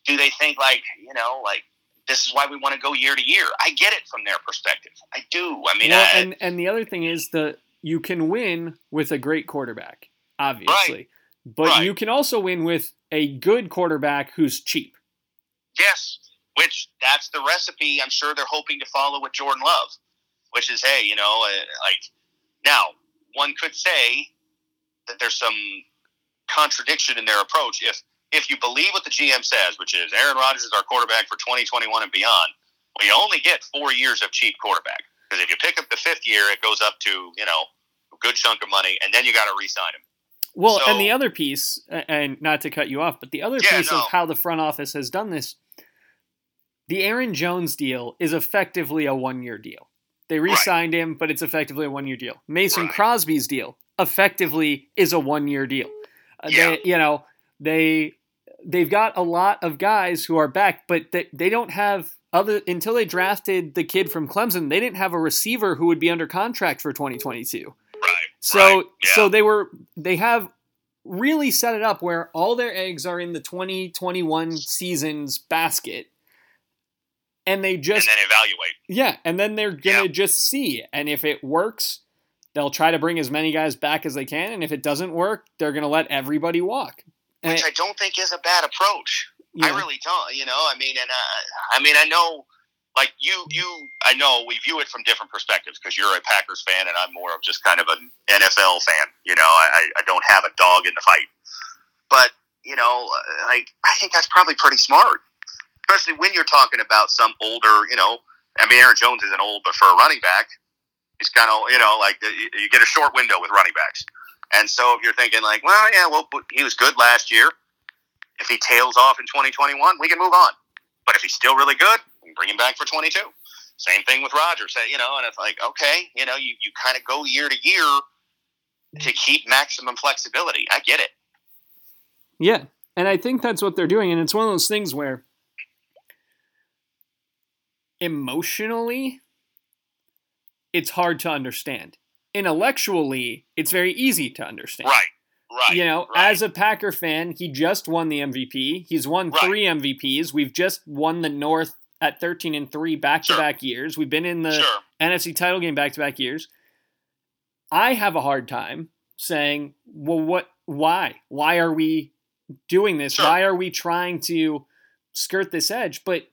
Do they think like you know like this is why we want to go year to year? I get it from their perspective. I do. I mean, well, I, and and the other thing is that you can win with a great quarterback, obviously, but Right. you can also win with a good quarterback who's cheap. Yes, which that's the recipe I'm sure they're hoping to follow with Jordan Love, which is hey, you know, uh, like now one could say that there's some contradiction in their approach if if you believe what the GM says, which is Aaron Rodgers is our quarterback for 2021 and beyond. Well, you only get four years of cheap quarterback because if you pick up the fifth year, it goes up to you know a good chunk of money, and then you got to re-sign him. Well, So- and the other piece, and not to cut you off, but the other Yeah, piece no. of how the front office has done this, the Aaron Jones deal is effectively a one year deal. They re signed him, but it's effectively a one year deal. Mason Right. Crosby's deal effectively is a one year deal. Uh, Yeah. They, you know, they they've got a lot of guys who are back, but they, they don't have other until they drafted the kid from Clemson. They didn't have a receiver who would be under contract for 2022. Right. So Right, yeah. so they were they have really set it up where all their eggs are in the 2021 season's basket. And they just and then evaluate. yeah, and then they're going to Yeah. just see and if it works, they'll try to bring as many guys back as they can and if it doesn't work, they're going to let everybody walk. And which I don't think is a bad approach. know, I really don't. You know, I mean, and uh, I mean, I know, like you, you, I know we view it from different perspectives because you're a Packers fan and I'm more of just kind of an NFL fan. You know, I, I don't have a dog in the fight, but you know, uh, like I think that's probably pretty smart, especially when you're talking about some older. You know, I mean, Aaron Jones isn't old, but for a running back, he's kind of you know like you, get a short window with running backs. And so if you're thinking like, well, yeah, well, he was good last year. If he tails off in 2021, we can move on. But if he's still really good, bring him back for 22. Same thing with Rodgers, uh, you know. And it's like, okay, you know, you, you kind of go year to year to keep maximum flexibility. I get it. Yeah. And I think that's what they're doing. And it's one of those things where emotionally, it's hard to understand. Intellectually, it's very easy to understand. Right. Right. You know, right. as a Packer fan, he just won the MVP. He's won Right. three MVPs. We've just won the North at 13 and 3 back to back years. We've been in the sure. NFC title game back to back years. I have a hard time saying, well, what, why? Why are we doing this? Sure. Why are we trying to skirt this edge? But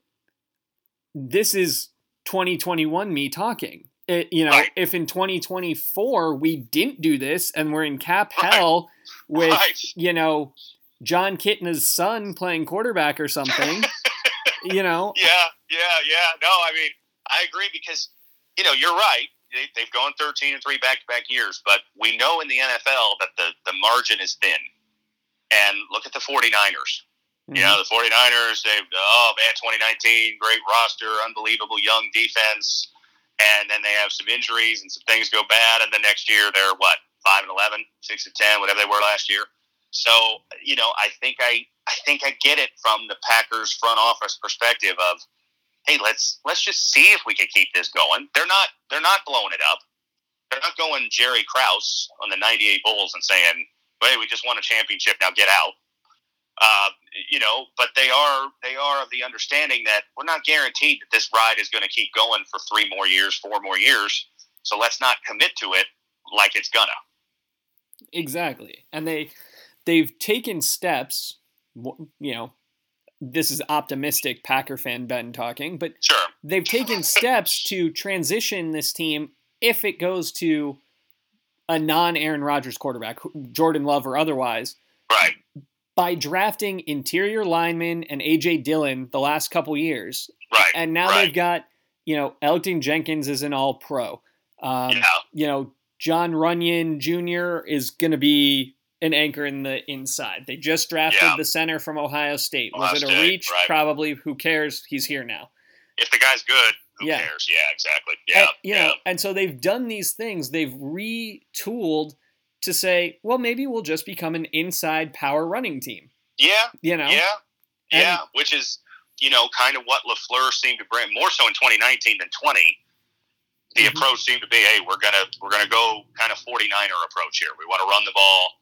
this is 2021 me talking. It, you know, Right. if in 2024 we didn't do this and we're in cap Right. hell with, Right. you know, Jon Kitna's son playing quarterback or something, you know, Yeah, yeah, yeah. No, I mean, I agree because, you know, you're right. They, they've gone 13 and 3 back to back years, but we know in the NFL that the, the margin is thin. And look at the 49ers. Mm-hmm. You know, the 49ers, they've, oh man, 2019, great roster, unbelievable young defense. And then they have some injuries and some things go bad. And the next year they're what, 5 and 11, 6 and 10, whatever they were last year. So, you know, I think I, I think I get it from the Packers front office perspective of, hey, let's let's just see if we can keep this going. They're not they're not blowing it up. They're not going Jerry Krause on the '98 Bulls and saying, "Hey, we just won a championship. Now get out." Uh, you know, but they are they are of the understanding that we're not guaranteed that this ride is going to keep going for three more years, four more years. So let's not commit to it like it's gonna. Exactly. And they they've taken steps, you know, this is optimistic Packer fan Ben talking, but Sure. they've taken steps to transition this team if it goes to a non Aaron Rodgers quarterback, Jordan Love or otherwise, Right. By drafting interior linemen and AJ Dillon the last couple years. Right. And now right. they've got, you know, Elgton Jenkins is an all pro. Um, yeah. you know, Jon Runyan Jr. is going to be an anchor in the inside. They just drafted Yeah. the center from Ohio State. Ohio Was it a State, reach? right. Probably. Who cares? He's here now. If the guy's good, who Yeah. cares? Yeah. Exactly. Yeah. And, you yeah. know, and so they've done these things. They've retooled to say, well, maybe we'll just become an inside power running team. yeah. You know, Yeah, And- yeah, which is you know, kind of what LaFleur seemed to bring, more so in 2019 than 20. The mm-hmm. approach seemed to be, hey, we're gonna we're gonna go kind of 49er approach here. We want to run the ball,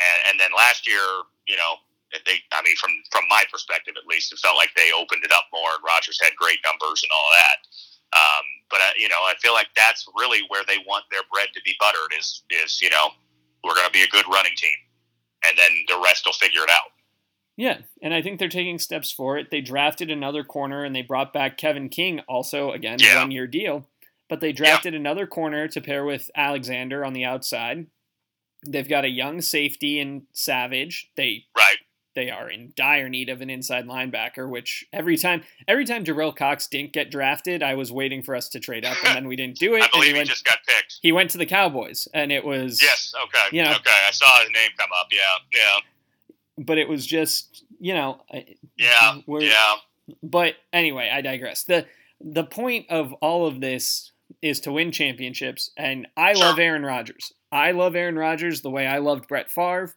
and, and then last year, you know, they I mean, from from my perspective at least, it felt like they opened it up more, and Rodgers had great numbers and all that. Um, but uh, you know, I feel like that's really where they want their bread to be buttered. Is is you know, we're going to be a good running team, and then the rest will figure it out. Yeah, and I think they're taking steps for it. They drafted another corner and they brought back Kevin King, also again yeah. one year deal. But they drafted yeah. another corner to pair with Alexander on the outside. They've got a young safety in Savage. They right. They are in dire need of an inside linebacker, which every time every time Jabril Cox didn't get drafted, I was waiting for us to trade up, and then we didn't do it. I believe he, he went, just got picked. He went to the Cowboys, and it was yes, okay, you know, okay. I saw his name come up. Yeah, yeah but it was just you know yeah yeah but anyway i digress the the point of all of this is to win championships and i sure. love aaron rodgers i love aaron rodgers the way i loved brett Favre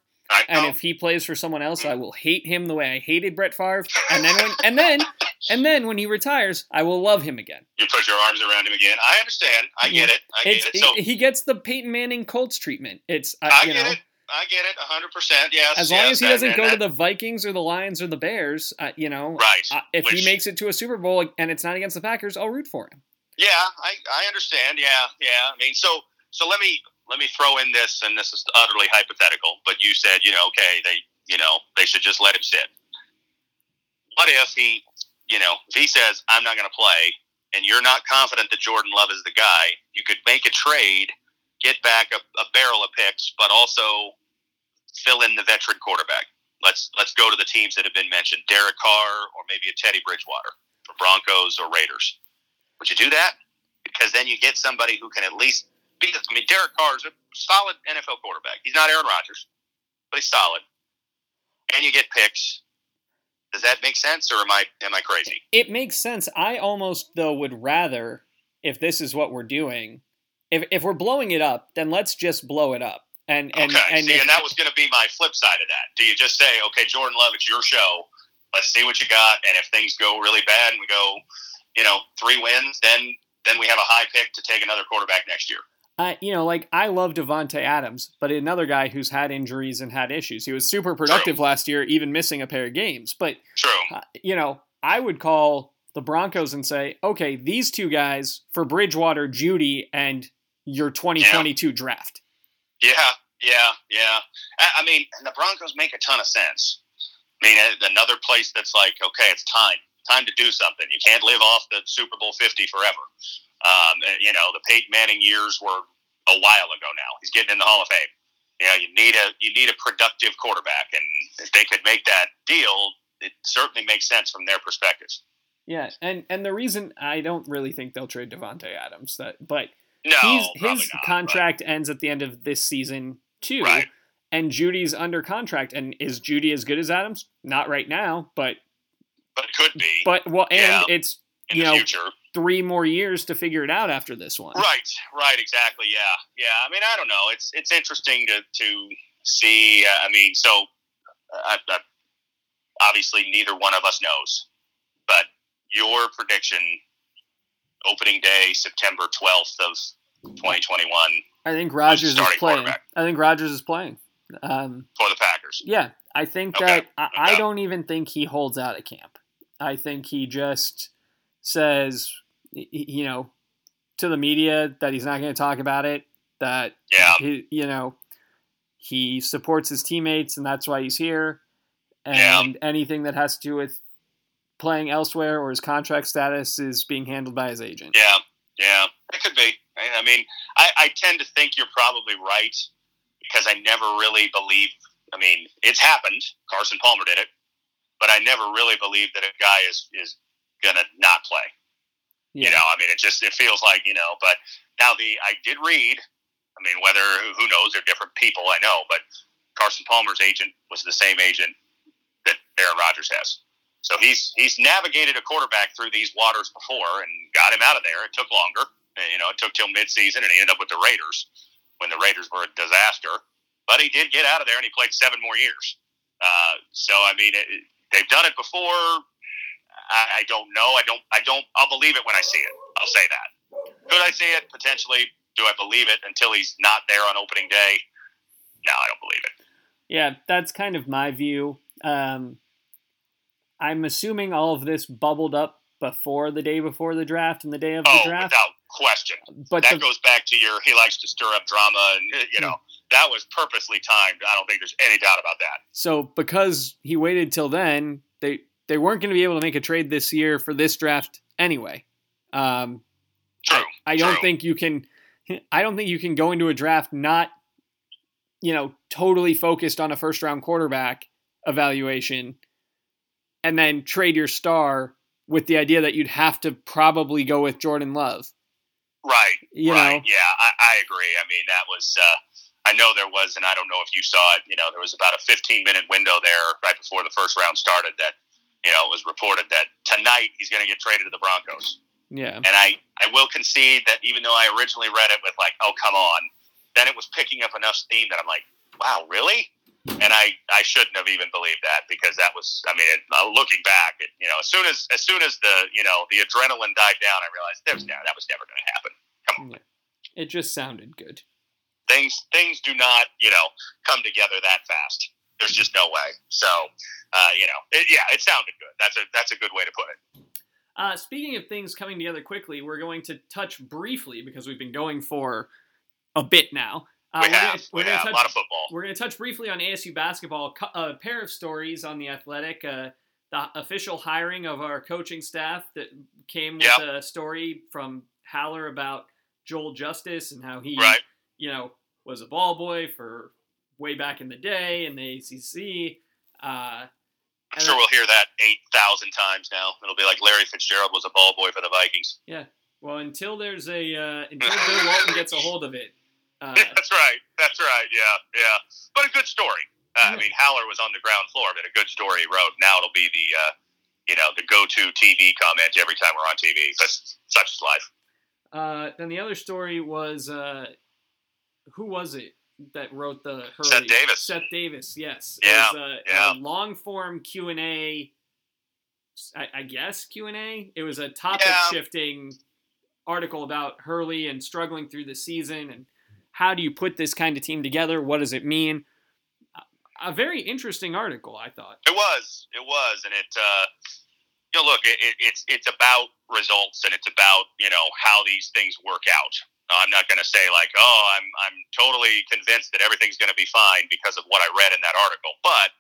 and if he plays for someone else, I will hate him the way I hated Brett Favre. And then when and then and then when he retires, I will love him again. You put your arms around him again. I understand. I get it. I get it. So, he gets the Peyton Manning Colts treatment. It's uh, I you get know, it. I get it, hundred percent. Yes. As long yes, as he doesn't go that, to the Vikings or the Lions or the Bears, uh, you know, right? Uh, if Which, he makes it to a Super Bowl and it's not against the Packers, I'll root for him. Yeah, I, I understand. Yeah, yeah. I mean, so so let me let me throw in this, and this is utterly hypothetical, but you said, you know, okay, they, you know, they should just let him sit. What if he, you know, if he says, I'm not going to play, and you're not confident that Jordan Love is the guy, you could make a trade get back a, a barrel of picks, but also fill in the veteran quarterback. Let's let's go to the teams that have been mentioned: Derek Carr or maybe a Teddy Bridgewater for Broncos or Raiders. Would you do that? Because then you get somebody who can at least I mean, Derek Carr is a solid NFL quarterback. He's not Aaron Rodgers, but he's solid. And you get picks. Does that make sense, or am I am I crazy? It makes sense. I almost though would rather, if this is what we're doing, if if we're blowing it up, then let's just blow it up. And and okay. and, see, and that was going to be my flip side of that. Do you just say, okay, Jordan Love, it's your show. Let's see what you got, and if things go really bad and we go, you know, three wins, then then we have a high pick to take another quarterback next year. Uh, you know, like I love Davante Adams, but another guy who's had injuries and had issues. He was super productive True. last year, even missing a pair of games. But True. Uh, you know, I would call the Broncos and say, okay, these two guys for Bridgewater, Jeudy, and your 2022 yeah. draft. Yeah, yeah, yeah. I, I mean, the Broncos make a ton of sense. I mean, another place that's like, okay, it's time, time to do something. You can't live off the Super Bowl 50 forever. Um, you know, the Peyton Manning years were a while ago now. He's getting in the Hall of Fame. You know, you need a you need a productive quarterback, and if they could make that deal, it certainly makes sense from their perspective. Yeah, and and the reason I don't really think they'll trade Davante Adams, that but no, He's, his not, contract but... ends at the end of this season too. Right. And Jeudy's under contract. And is Jeudy as good as Adams? Not right now, but but it could be. But well, and yeah. it's In you know future. three more years to figure it out after this one. Right. Right. Exactly. Yeah. Yeah. I mean, I don't know. It's it's interesting to to see. Uh, I mean, so uh, I, obviously neither one of us knows, but your prediction opening day, September 12th of 2021. I think Rodgers is playing. I think Rodgers is playing. Um, For the Packers. Yeah. I think okay. that I, okay. I don't even think he holds out at camp. I think he just says, you know, to the media that he's not going to talk about it. That yeah, he, you know, he supports his teammates and that's why he's here. And yeah. anything that has to do with playing elsewhere or his contract status is being handled by his agent. Yeah, yeah, it could be. I mean, I, I tend to think you're probably right because I never really believe. I mean, it's happened. Carson Palmer did it, but I never really believed that a guy is is gonna not play. Yeah. You know, I mean, it just it feels like you know. But now the I did read. I mean, whether who knows? They're different people, I know, but Carson Palmer's agent was the same agent that Aaron Rodgers has. So he's he's navigated a quarterback through these waters before and got him out of there. It took longer. You know, it took till midseason, and he ended up with the Raiders when the Raiders were a disaster. But he did get out of there, and he played seven more years. Uh, so I mean, it, they've done it before. I, I don't know. I don't. I don't. I'll believe it when I see it. I'll say that. Could I see it potentially? Do I believe it until he's not there on opening day? No, I don't believe it. Yeah, that's kind of my view. Um, I'm assuming all of this bubbled up before the day before the draft and the day of the oh, draft. without question. But that the- goes back to your he likes to stir up drama, and you know that was purposely timed. I don't think there's any doubt about that. So because he waited till then, they they weren't going to be able to make a trade this year for this draft anyway. Um, True. I, I don't True. think you can. I don't think you can go into a draft not, you know, totally focused on a first round quarterback evaluation, and then trade your star with the idea that you'd have to probably go with Jordan Love. Right. You right. know, Yeah, I, I agree. I mean, that was. Uh, I know there was, and I don't know if you saw it. You know, there was about a 15 minute window there right before the first round started that, you know, it was reported that tonight he's going to get traded to the Broncos. yeah, And I, I will concede that even though I originally read it with like, oh come on, then it was picking up enough steam that I'm like, wow, really? And I, I shouldn't have even believed that because that was, I mean, it, uh, looking back, it, you know, as soon as, as soon as the, you know, the adrenaline died down, I realized there was, no, that was never going to happen. Come on, it just sounded good. Things, things do not, you know, come together that fast. There's just no way. So, uh, you know, it, yeah, it sounded good. That's a, that's a good way to put it. Uh, speaking of things coming together quickly, we're going to touch briefly because we've been going for a bit now. Uh, we we're have, gonna- we we're gonna have touch- a lot of football. We're going to touch briefly on ASU basketball. A pair of stories on the Athletic. Uh, the official hiring of our coaching staff that came with Yep. a story from Haller about Joel Justice and how he, Right. You know, was a ball boy for way back in the day in the ACC. Uh, I'm sure we'll hear that 8,000 times now. It'll be like Larry Fitzgerald was a ball boy for the Vikings. Yeah. Well, until there's a uh, until Bill Walton gets a hold of it. Uh, That's right. That's right. Yeah, yeah. But a good story. Uh, I mean, Haller was on the ground floor, but a good story he wrote. Now it'll be the, uh, you know, the go-to TV comment every time we're on TV. But such is life. Uh, then the other story was uh, who was it that wrote the Hurley? Seth Davis. Seth Davis, yes. Yeah, it was a, yeah. a long form Q and A. I, I guess Q and A. It was a topic Yeah. shifting article about Hurley and struggling through the season and how do you put this kind of team together? What does it mean? A- A very interesting article, I thought. It was. It was, and it. Uh, you know, look, it, it, it's it's about results, and it's about you know how these things work out. I'm not going to say like, oh, I'm I'm totally convinced that everything's going to be fine because of what I read in that article, but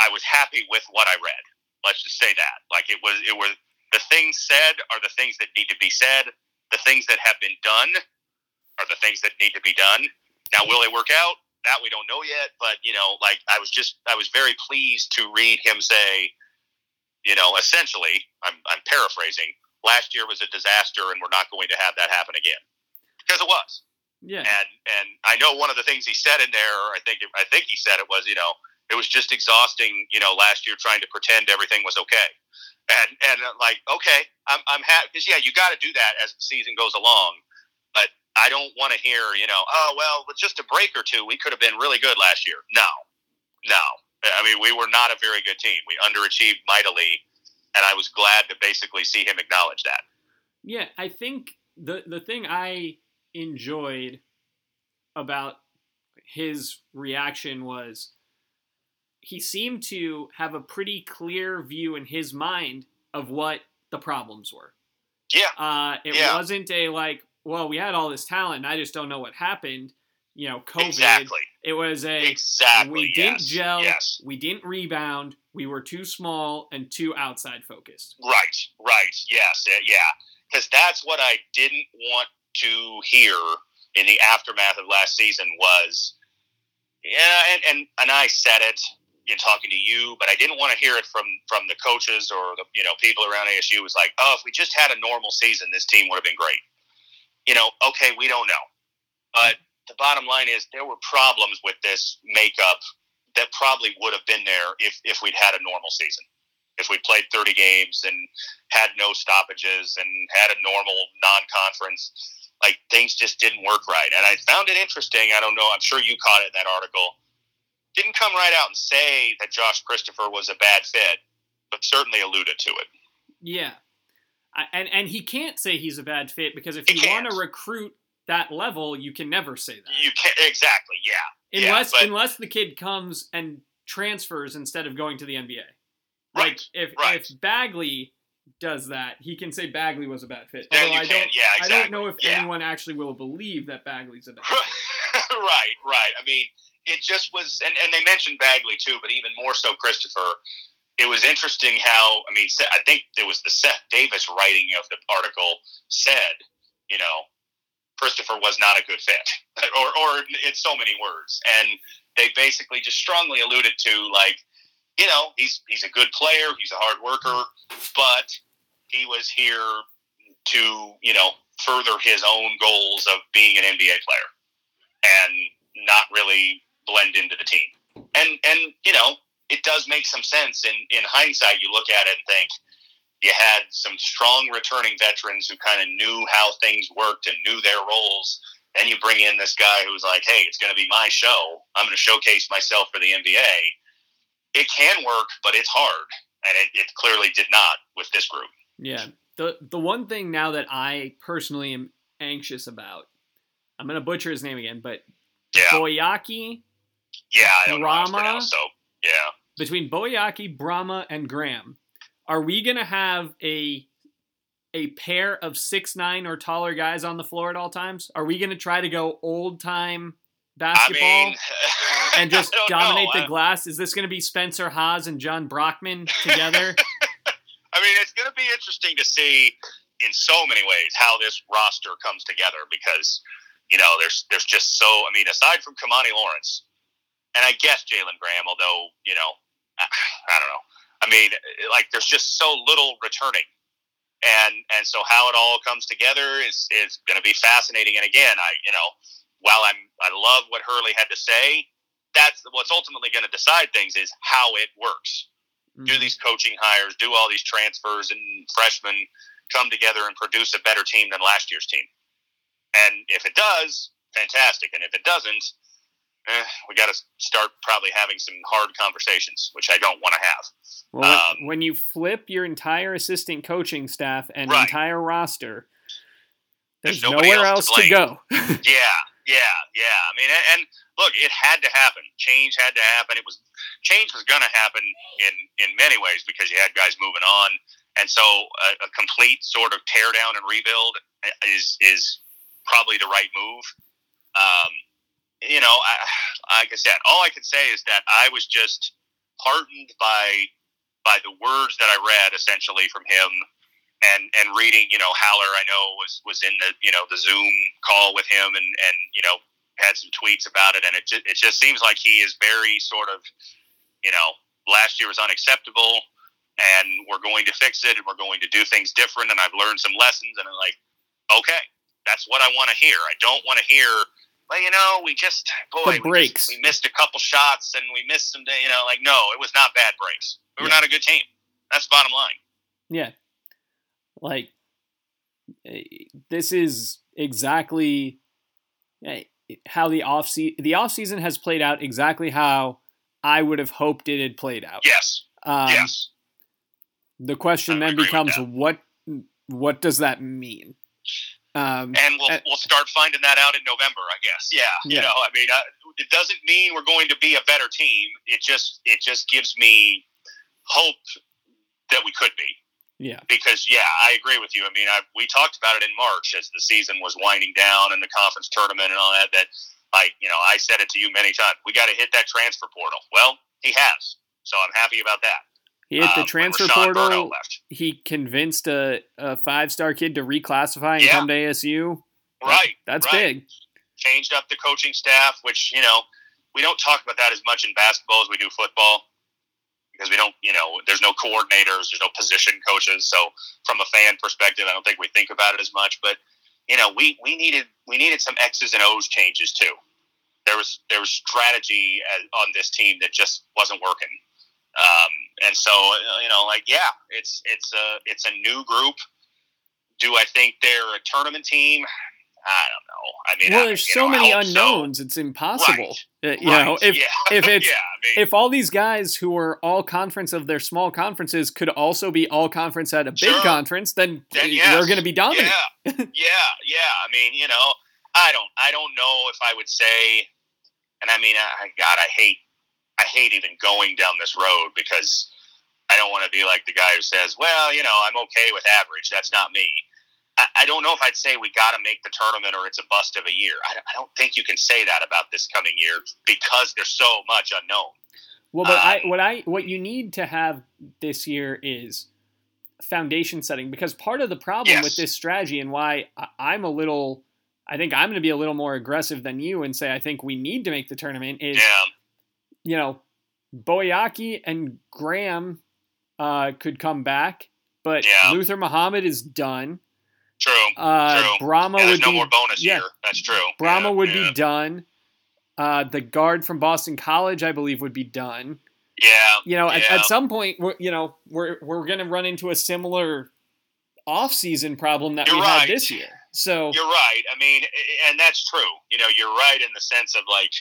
I was happy with what I read. Let's just say that. Like it was, it was the things said are the things that need to be said. The things that have been done are the things that need to be done. Now, will they work out? That we don't know yet. But you know, like I was just, I was very pleased to read him say, you know, essentially, I'm, I'm paraphrasing. Last year was a disaster, and we're not going to have that happen again because it was. Yeah. And and I know one of the things he said in there, I think I think he said it was, you know, it was just exhausting, you know, last year trying to pretend everything was okay. And and uh, like, okay, I'm I'm happy because yeah, you got to do that as the season goes along. But I don't want to hear, you know, oh well, with just a break or two, we could have been really good last year. No, no. I mean, we were not a very good team. We underachieved mightily, and I was glad to basically see him acknowledge that. Yeah, I think the the thing I enjoyed about his reaction was he seemed to have a pretty clear view in his mind of what the problems were. Yeah, Uh, it Yeah. wasn't a like, well, we had all this talent, and I just don't know what happened. You know, COVID. exactly, It was a exactly. we didn't yes, gel, Yes. we didn't rebound, we were too small and too outside focused. Right, right, yes, yeah. Because that's what I didn't want to hear in the aftermath of last season was, yeah, and and, and I said it in talking to you, but I didn't want to hear it from from the coaches or the you know people around ASU. It was like, oh, if we just had a normal season, this team would have been great. You know, okay, we don't know, but the bottom line is there were problems with this makeup that probably would have been there if if we'd had a normal season if we played 30 games and had no stoppages and had a normal non-conference like things just didn't work right and i found it interesting i don't know i'm sure you caught it in that article didn't come right out and say that josh christopher was a bad fit but certainly alluded to it Yeah, I, and and he can't say he's a bad fit because if He you want to recruit that level, you can never say that. You can't exactly. Yeah. yeah, unless but- unless the kid comes and transfers instead of going to the NBA. Right, Like if right. if Bagley does that, he can say Bagley was a bad fit. Although I don't Yeah, exactly. I don't know if yeah. anyone actually will believe that Bagley's a bad fit. right, right. I mean, it just was, and, and they mentioned Bagley too, but even more so Christopher. It was interesting how, I mean, I think it was the Seth Davis writing of the article said, you know, Christopher was not a good fit, or, or in so many words. And they basically just strongly alluded to, like, you know, he's he's a good player, he's a hard worker, but he was here to, you know, further his own goals of being an NBA player and not really blend into the team. And and you know, it does make some sense in in hindsight you look at it and think you had some strong returning veterans who kind of knew how things worked and knew their roles. Then you bring in this guy who's like, "Hey, it's going to be my show. I'm going to showcase myself for the NBA." It can work, but it's hard, and it, it clearly did not with this group. Yeah. The the one thing now that I personally am anxious about, I'm gonna butcher his name again, but Yeah, Boakye yeah, I don't know how Brahma? so yeah. between Boakye, Brahma, and Graham, are we gonna have a a pair of six nine or taller guys on the floor at all times? Are we gonna try to go old time basketball I mean, and just dominate know. the glass? Is this gonna be Spencer Hawes and Jon Brockman together? I mean, it's going to be interesting to see in so many ways how this roster comes together because you know there's there's just so I mean aside from Kimani Lawrence and I guess Jalen Graham, although you know I, I don't know. I mean, like there's just so little returning, and and so how it all comes together is is going to be fascinating. And again, I you know while I'm I love what Hurley had to say, that's what's ultimately going to decide things is how it works do Mhm. these coaching hires, do all these transfers, and freshmen come together and produce a better team than last year's team. And if it does, fantastic. And if it doesn't, eh, we got to start probably having some hard conversations, which I don't want to have. Well, when, Um, when you flip your entire assistant coaching staff and Right. entire roster, there's, There's nowhere else else to to, go. Yeah, yeah, yeah. I mean, and, look, it had to happen. Change had to happen. It was change was going to happen in in many ways because you had guys moving on, and so a, a complete sort of tear down and rebuild is is probably the right move. Um, you know, I, like I said, all I can say is that I was just heartened by by the words that I read essentially from him and and reading, you know, Haller, I know was was in the you know the Zoom call with him, and and you know had some tweets about it, and it just, it just seems like he is very sort of, you know, last year was unacceptable, and we're going to fix it, and we're going to do things different, and I've learned some lessons, and I'm like, okay, that's what I want to hear. I don't want to hear. Well, you know, we just boy, we, breaks. just- we missed a couple shots and we missed some. You know, like no, it was not bad breaks. We were Yeah. not a good team. That's bottom line. Yeah. Like eh, this is exactly eh, how the off se- the off season has played out exactly how I would have hoped it had played out. Yes, Um, yes. The question I then becomes what what does that mean? Um, and we'll uh, we'll start finding that out in November, I guess. Yeah, Yeah. you know, I mean, uh, it doesn't mean we're going to be a better team. It just it just gives me hope that we could be. Yeah, Because yeah, I agree with you. I mean, I, we talked about it in March as the season was winding down and the conference tournament and all that. That I you know I said it to you many times. We got to hit that transfer portal. Well, he has, so I'm happy about that. he hit the Um, transfer portal. left. He convinced a, a five star kid to reclassify and Yeah. come to ASU. Right. That's right. big. changed up the coaching staff, which you know we don't talk about that as much in basketball as we do football because we don't, you know, there's no coordinators, there's no position coaches. So from a fan perspective, I don't think we think about it as much. But you know, we we needed we needed some X's and O's changes too. There was there was strategy on this team that just wasn't working. Um, and so uh, you know, like yeah, it's it's a it's a new group. Do I think they're a tournament team? I don't know. I mean, well, I, there's so know, many hope so. unknowns. It's impossible. Uh, Uh, you Right, know, if yeah. if it's yeah, I mean, if all these guys who are all conference of their small conferences could also be all conference at a big Sure. conference, then, Then they're going to be dominant. Yeah, yeah, yeah. I mean, you know, I don't, I don't know if I would say, and I mean, I, God, I hate, I hate even going down this road because I don't want to be like the guy who says, well, you know, I'm okay with average. That's not me. I, I don't know if I'd say we got to make the tournament or it's a bust of a year. I, I don't think you can say that about this coming year because there's so much unknown. Well, but I Um, what I what you need to have this year is foundation setting because part of the problem Yes. with this strategy and why I- I'm a little I think I'm going to be a little more aggressive than you and say I think we need to make the tournament is Yeah, you know Boakye and Graham uh, could come back, but Yeah. Luther Muhammad is done. True. Uh, True. Brahma Yeah, would no be more bonus yeah. year. That's true. Brahma Yeah, would yeah. be done. Uh, the guard from Boston College, I believe, would be done. Yeah. You know, at, at some point, we're, you know, we're we're going to run into a similar off-season problem that You're we right. had this year. So You're right. I mean, and that's true. You know, you're right in the sense of like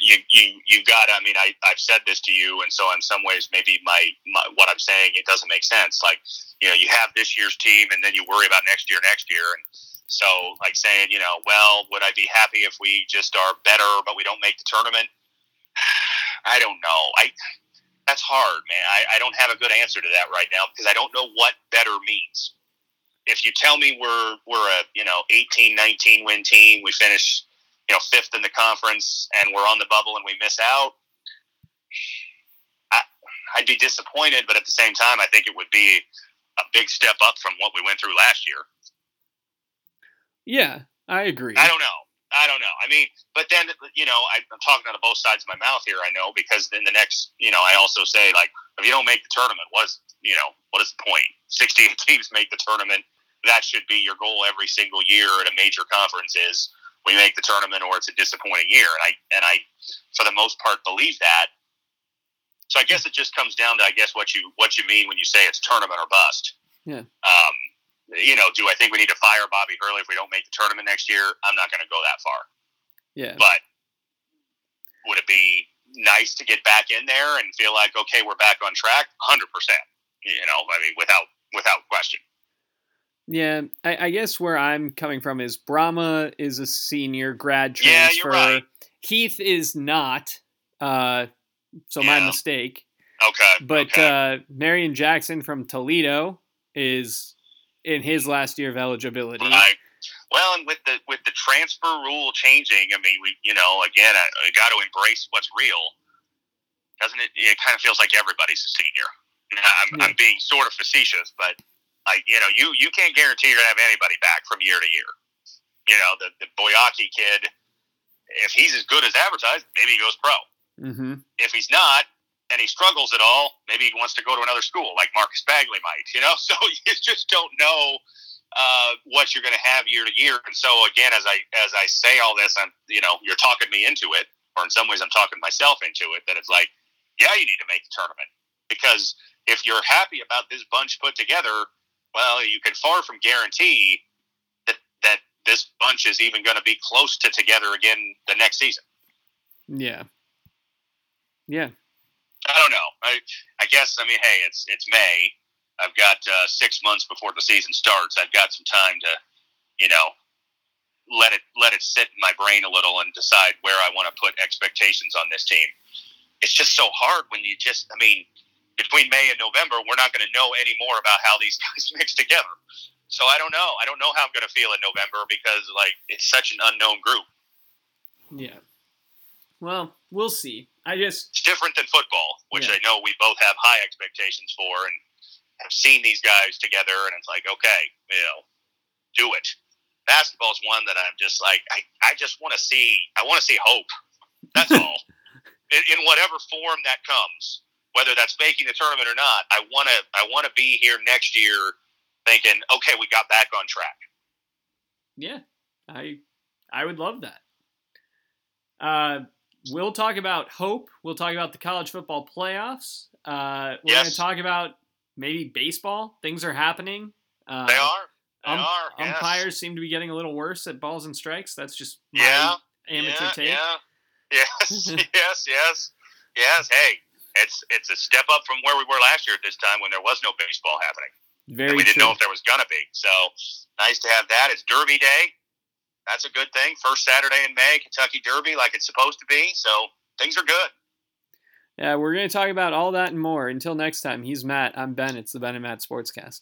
you you you got. I mean, I I've said this to you, and so in some ways, maybe my, my what I'm saying it doesn't make sense. Like you know, you have this year's team, and then you worry about next year, next year, and so like saying, you know, well, would I be happy if we just are better, but we don't make the tournament? I don't know. I that's hard, man. I, I don't have a good answer to that right now because I don't know what better means if you tell me we're we're a you know 18 19 win team we finish you know fifth in the conference and we're on the bubble and we miss out I, i'd be disappointed but at the same time i think it would be a big step up from what we went through last year. Yeah, I agree. i don't know. I don't know. I mean but then you know I, i'm talking out of both sides of my mouth here i know because in the next you know i also say like if you don't make the tournament what's you know what is the point? 68 teams make the tournament. That should be your goal every single year at a major conference is we make the tournament or it's a disappointing year. And i and i for the most part believe that. So i guess it just comes down to i guess what you what you mean when you say it's tournament or bust. Yeah. um you know do i think we need to fire bobby hurley if we don't make the tournament next year? I'm not going to go that far. Yeah, but would it be nice to get back in there and feel like okay we're back on track? 100% you know i mean without without question yeah. I, I guess where I'm coming from is Brahma is a senior grad Yeah, transfer. you're right. Heath is not. Uh, so my mistake. okay But okay. uh, Marreon Jackson from Toledo is in his last year of eligibility. Right. Well, and with the with the transfer rule changing, I mean, we you know again, I, I got to embrace what's real, doesn't it? It kind of feels like everybody's a senior. I'm, Yeah. I'm being sort of facetious, but like you know, you you can't guarantee you're gonna have anybody back from year to year. You know, the the Boakye kid, if he's as good as advertised, maybe he goes pro. hmm If he's not, and he struggles at all, maybe he wants to go to another school, like Marcus Bagley might. You know, so you just don't know uh, what you're going to have year to year. And so again, as I as I say all this, I'm you know you're talking me into it, or in some ways I'm talking myself into it. That it's like, yeah, you need to make the tournament because if you're happy about this bunch put together, well, you can far from guarantee that that this bunch is even going to be close to together again the next season. Yeah. Yeah. I don't know. I I guess I mean, hey, it's it's May. I've got uh, six months before the season starts. I've got some time to, you know, let it let it sit in my brain a little and decide where I want to put expectations on this team. It's just so hard when you just. I mean, between May and November, we're not going to know any more about how these guys mix together. So I don't know. I don't know how I'm going to feel in November because like it's such an unknown group. Yeah. Well, we'll see. I just It's different than football, which Yeah. I know we both have high expectations for and have seen these guys together. And it's like, okay, you know, do it. Basketball's one that I'm just like, I, I just want to see, I want to see hope. That's all. In, in whatever form that comes, whether that's making the tournament or not, I want to, I want to be here next year thinking, okay, we got back on track. yeah, I I would love that. Uh, we'll talk about hope. We'll talk about the college football playoffs. Uh, we're going to talk about maybe baseball. Things are happening. Uh, They are. They um, are. Yes. Umpires seem to be getting a little worse at balls and strikes. That's just yeah, amateur yeah, take. Yeah. Yes, yes, yes, yes. Hey, it's it's a step up from where we were last year at this time when there was no baseball happening. Very we didn't true. know if there was gonna be. So nice to have that. It's Derby Day. That's a good thing. First Saturday in May, Kentucky Derby, like it's supposed to be. So things are good. Yeah, we're going to talk about all that and more. Until next time, he's Matt. I'm Ben. It's the Ben and Matt Sportscast.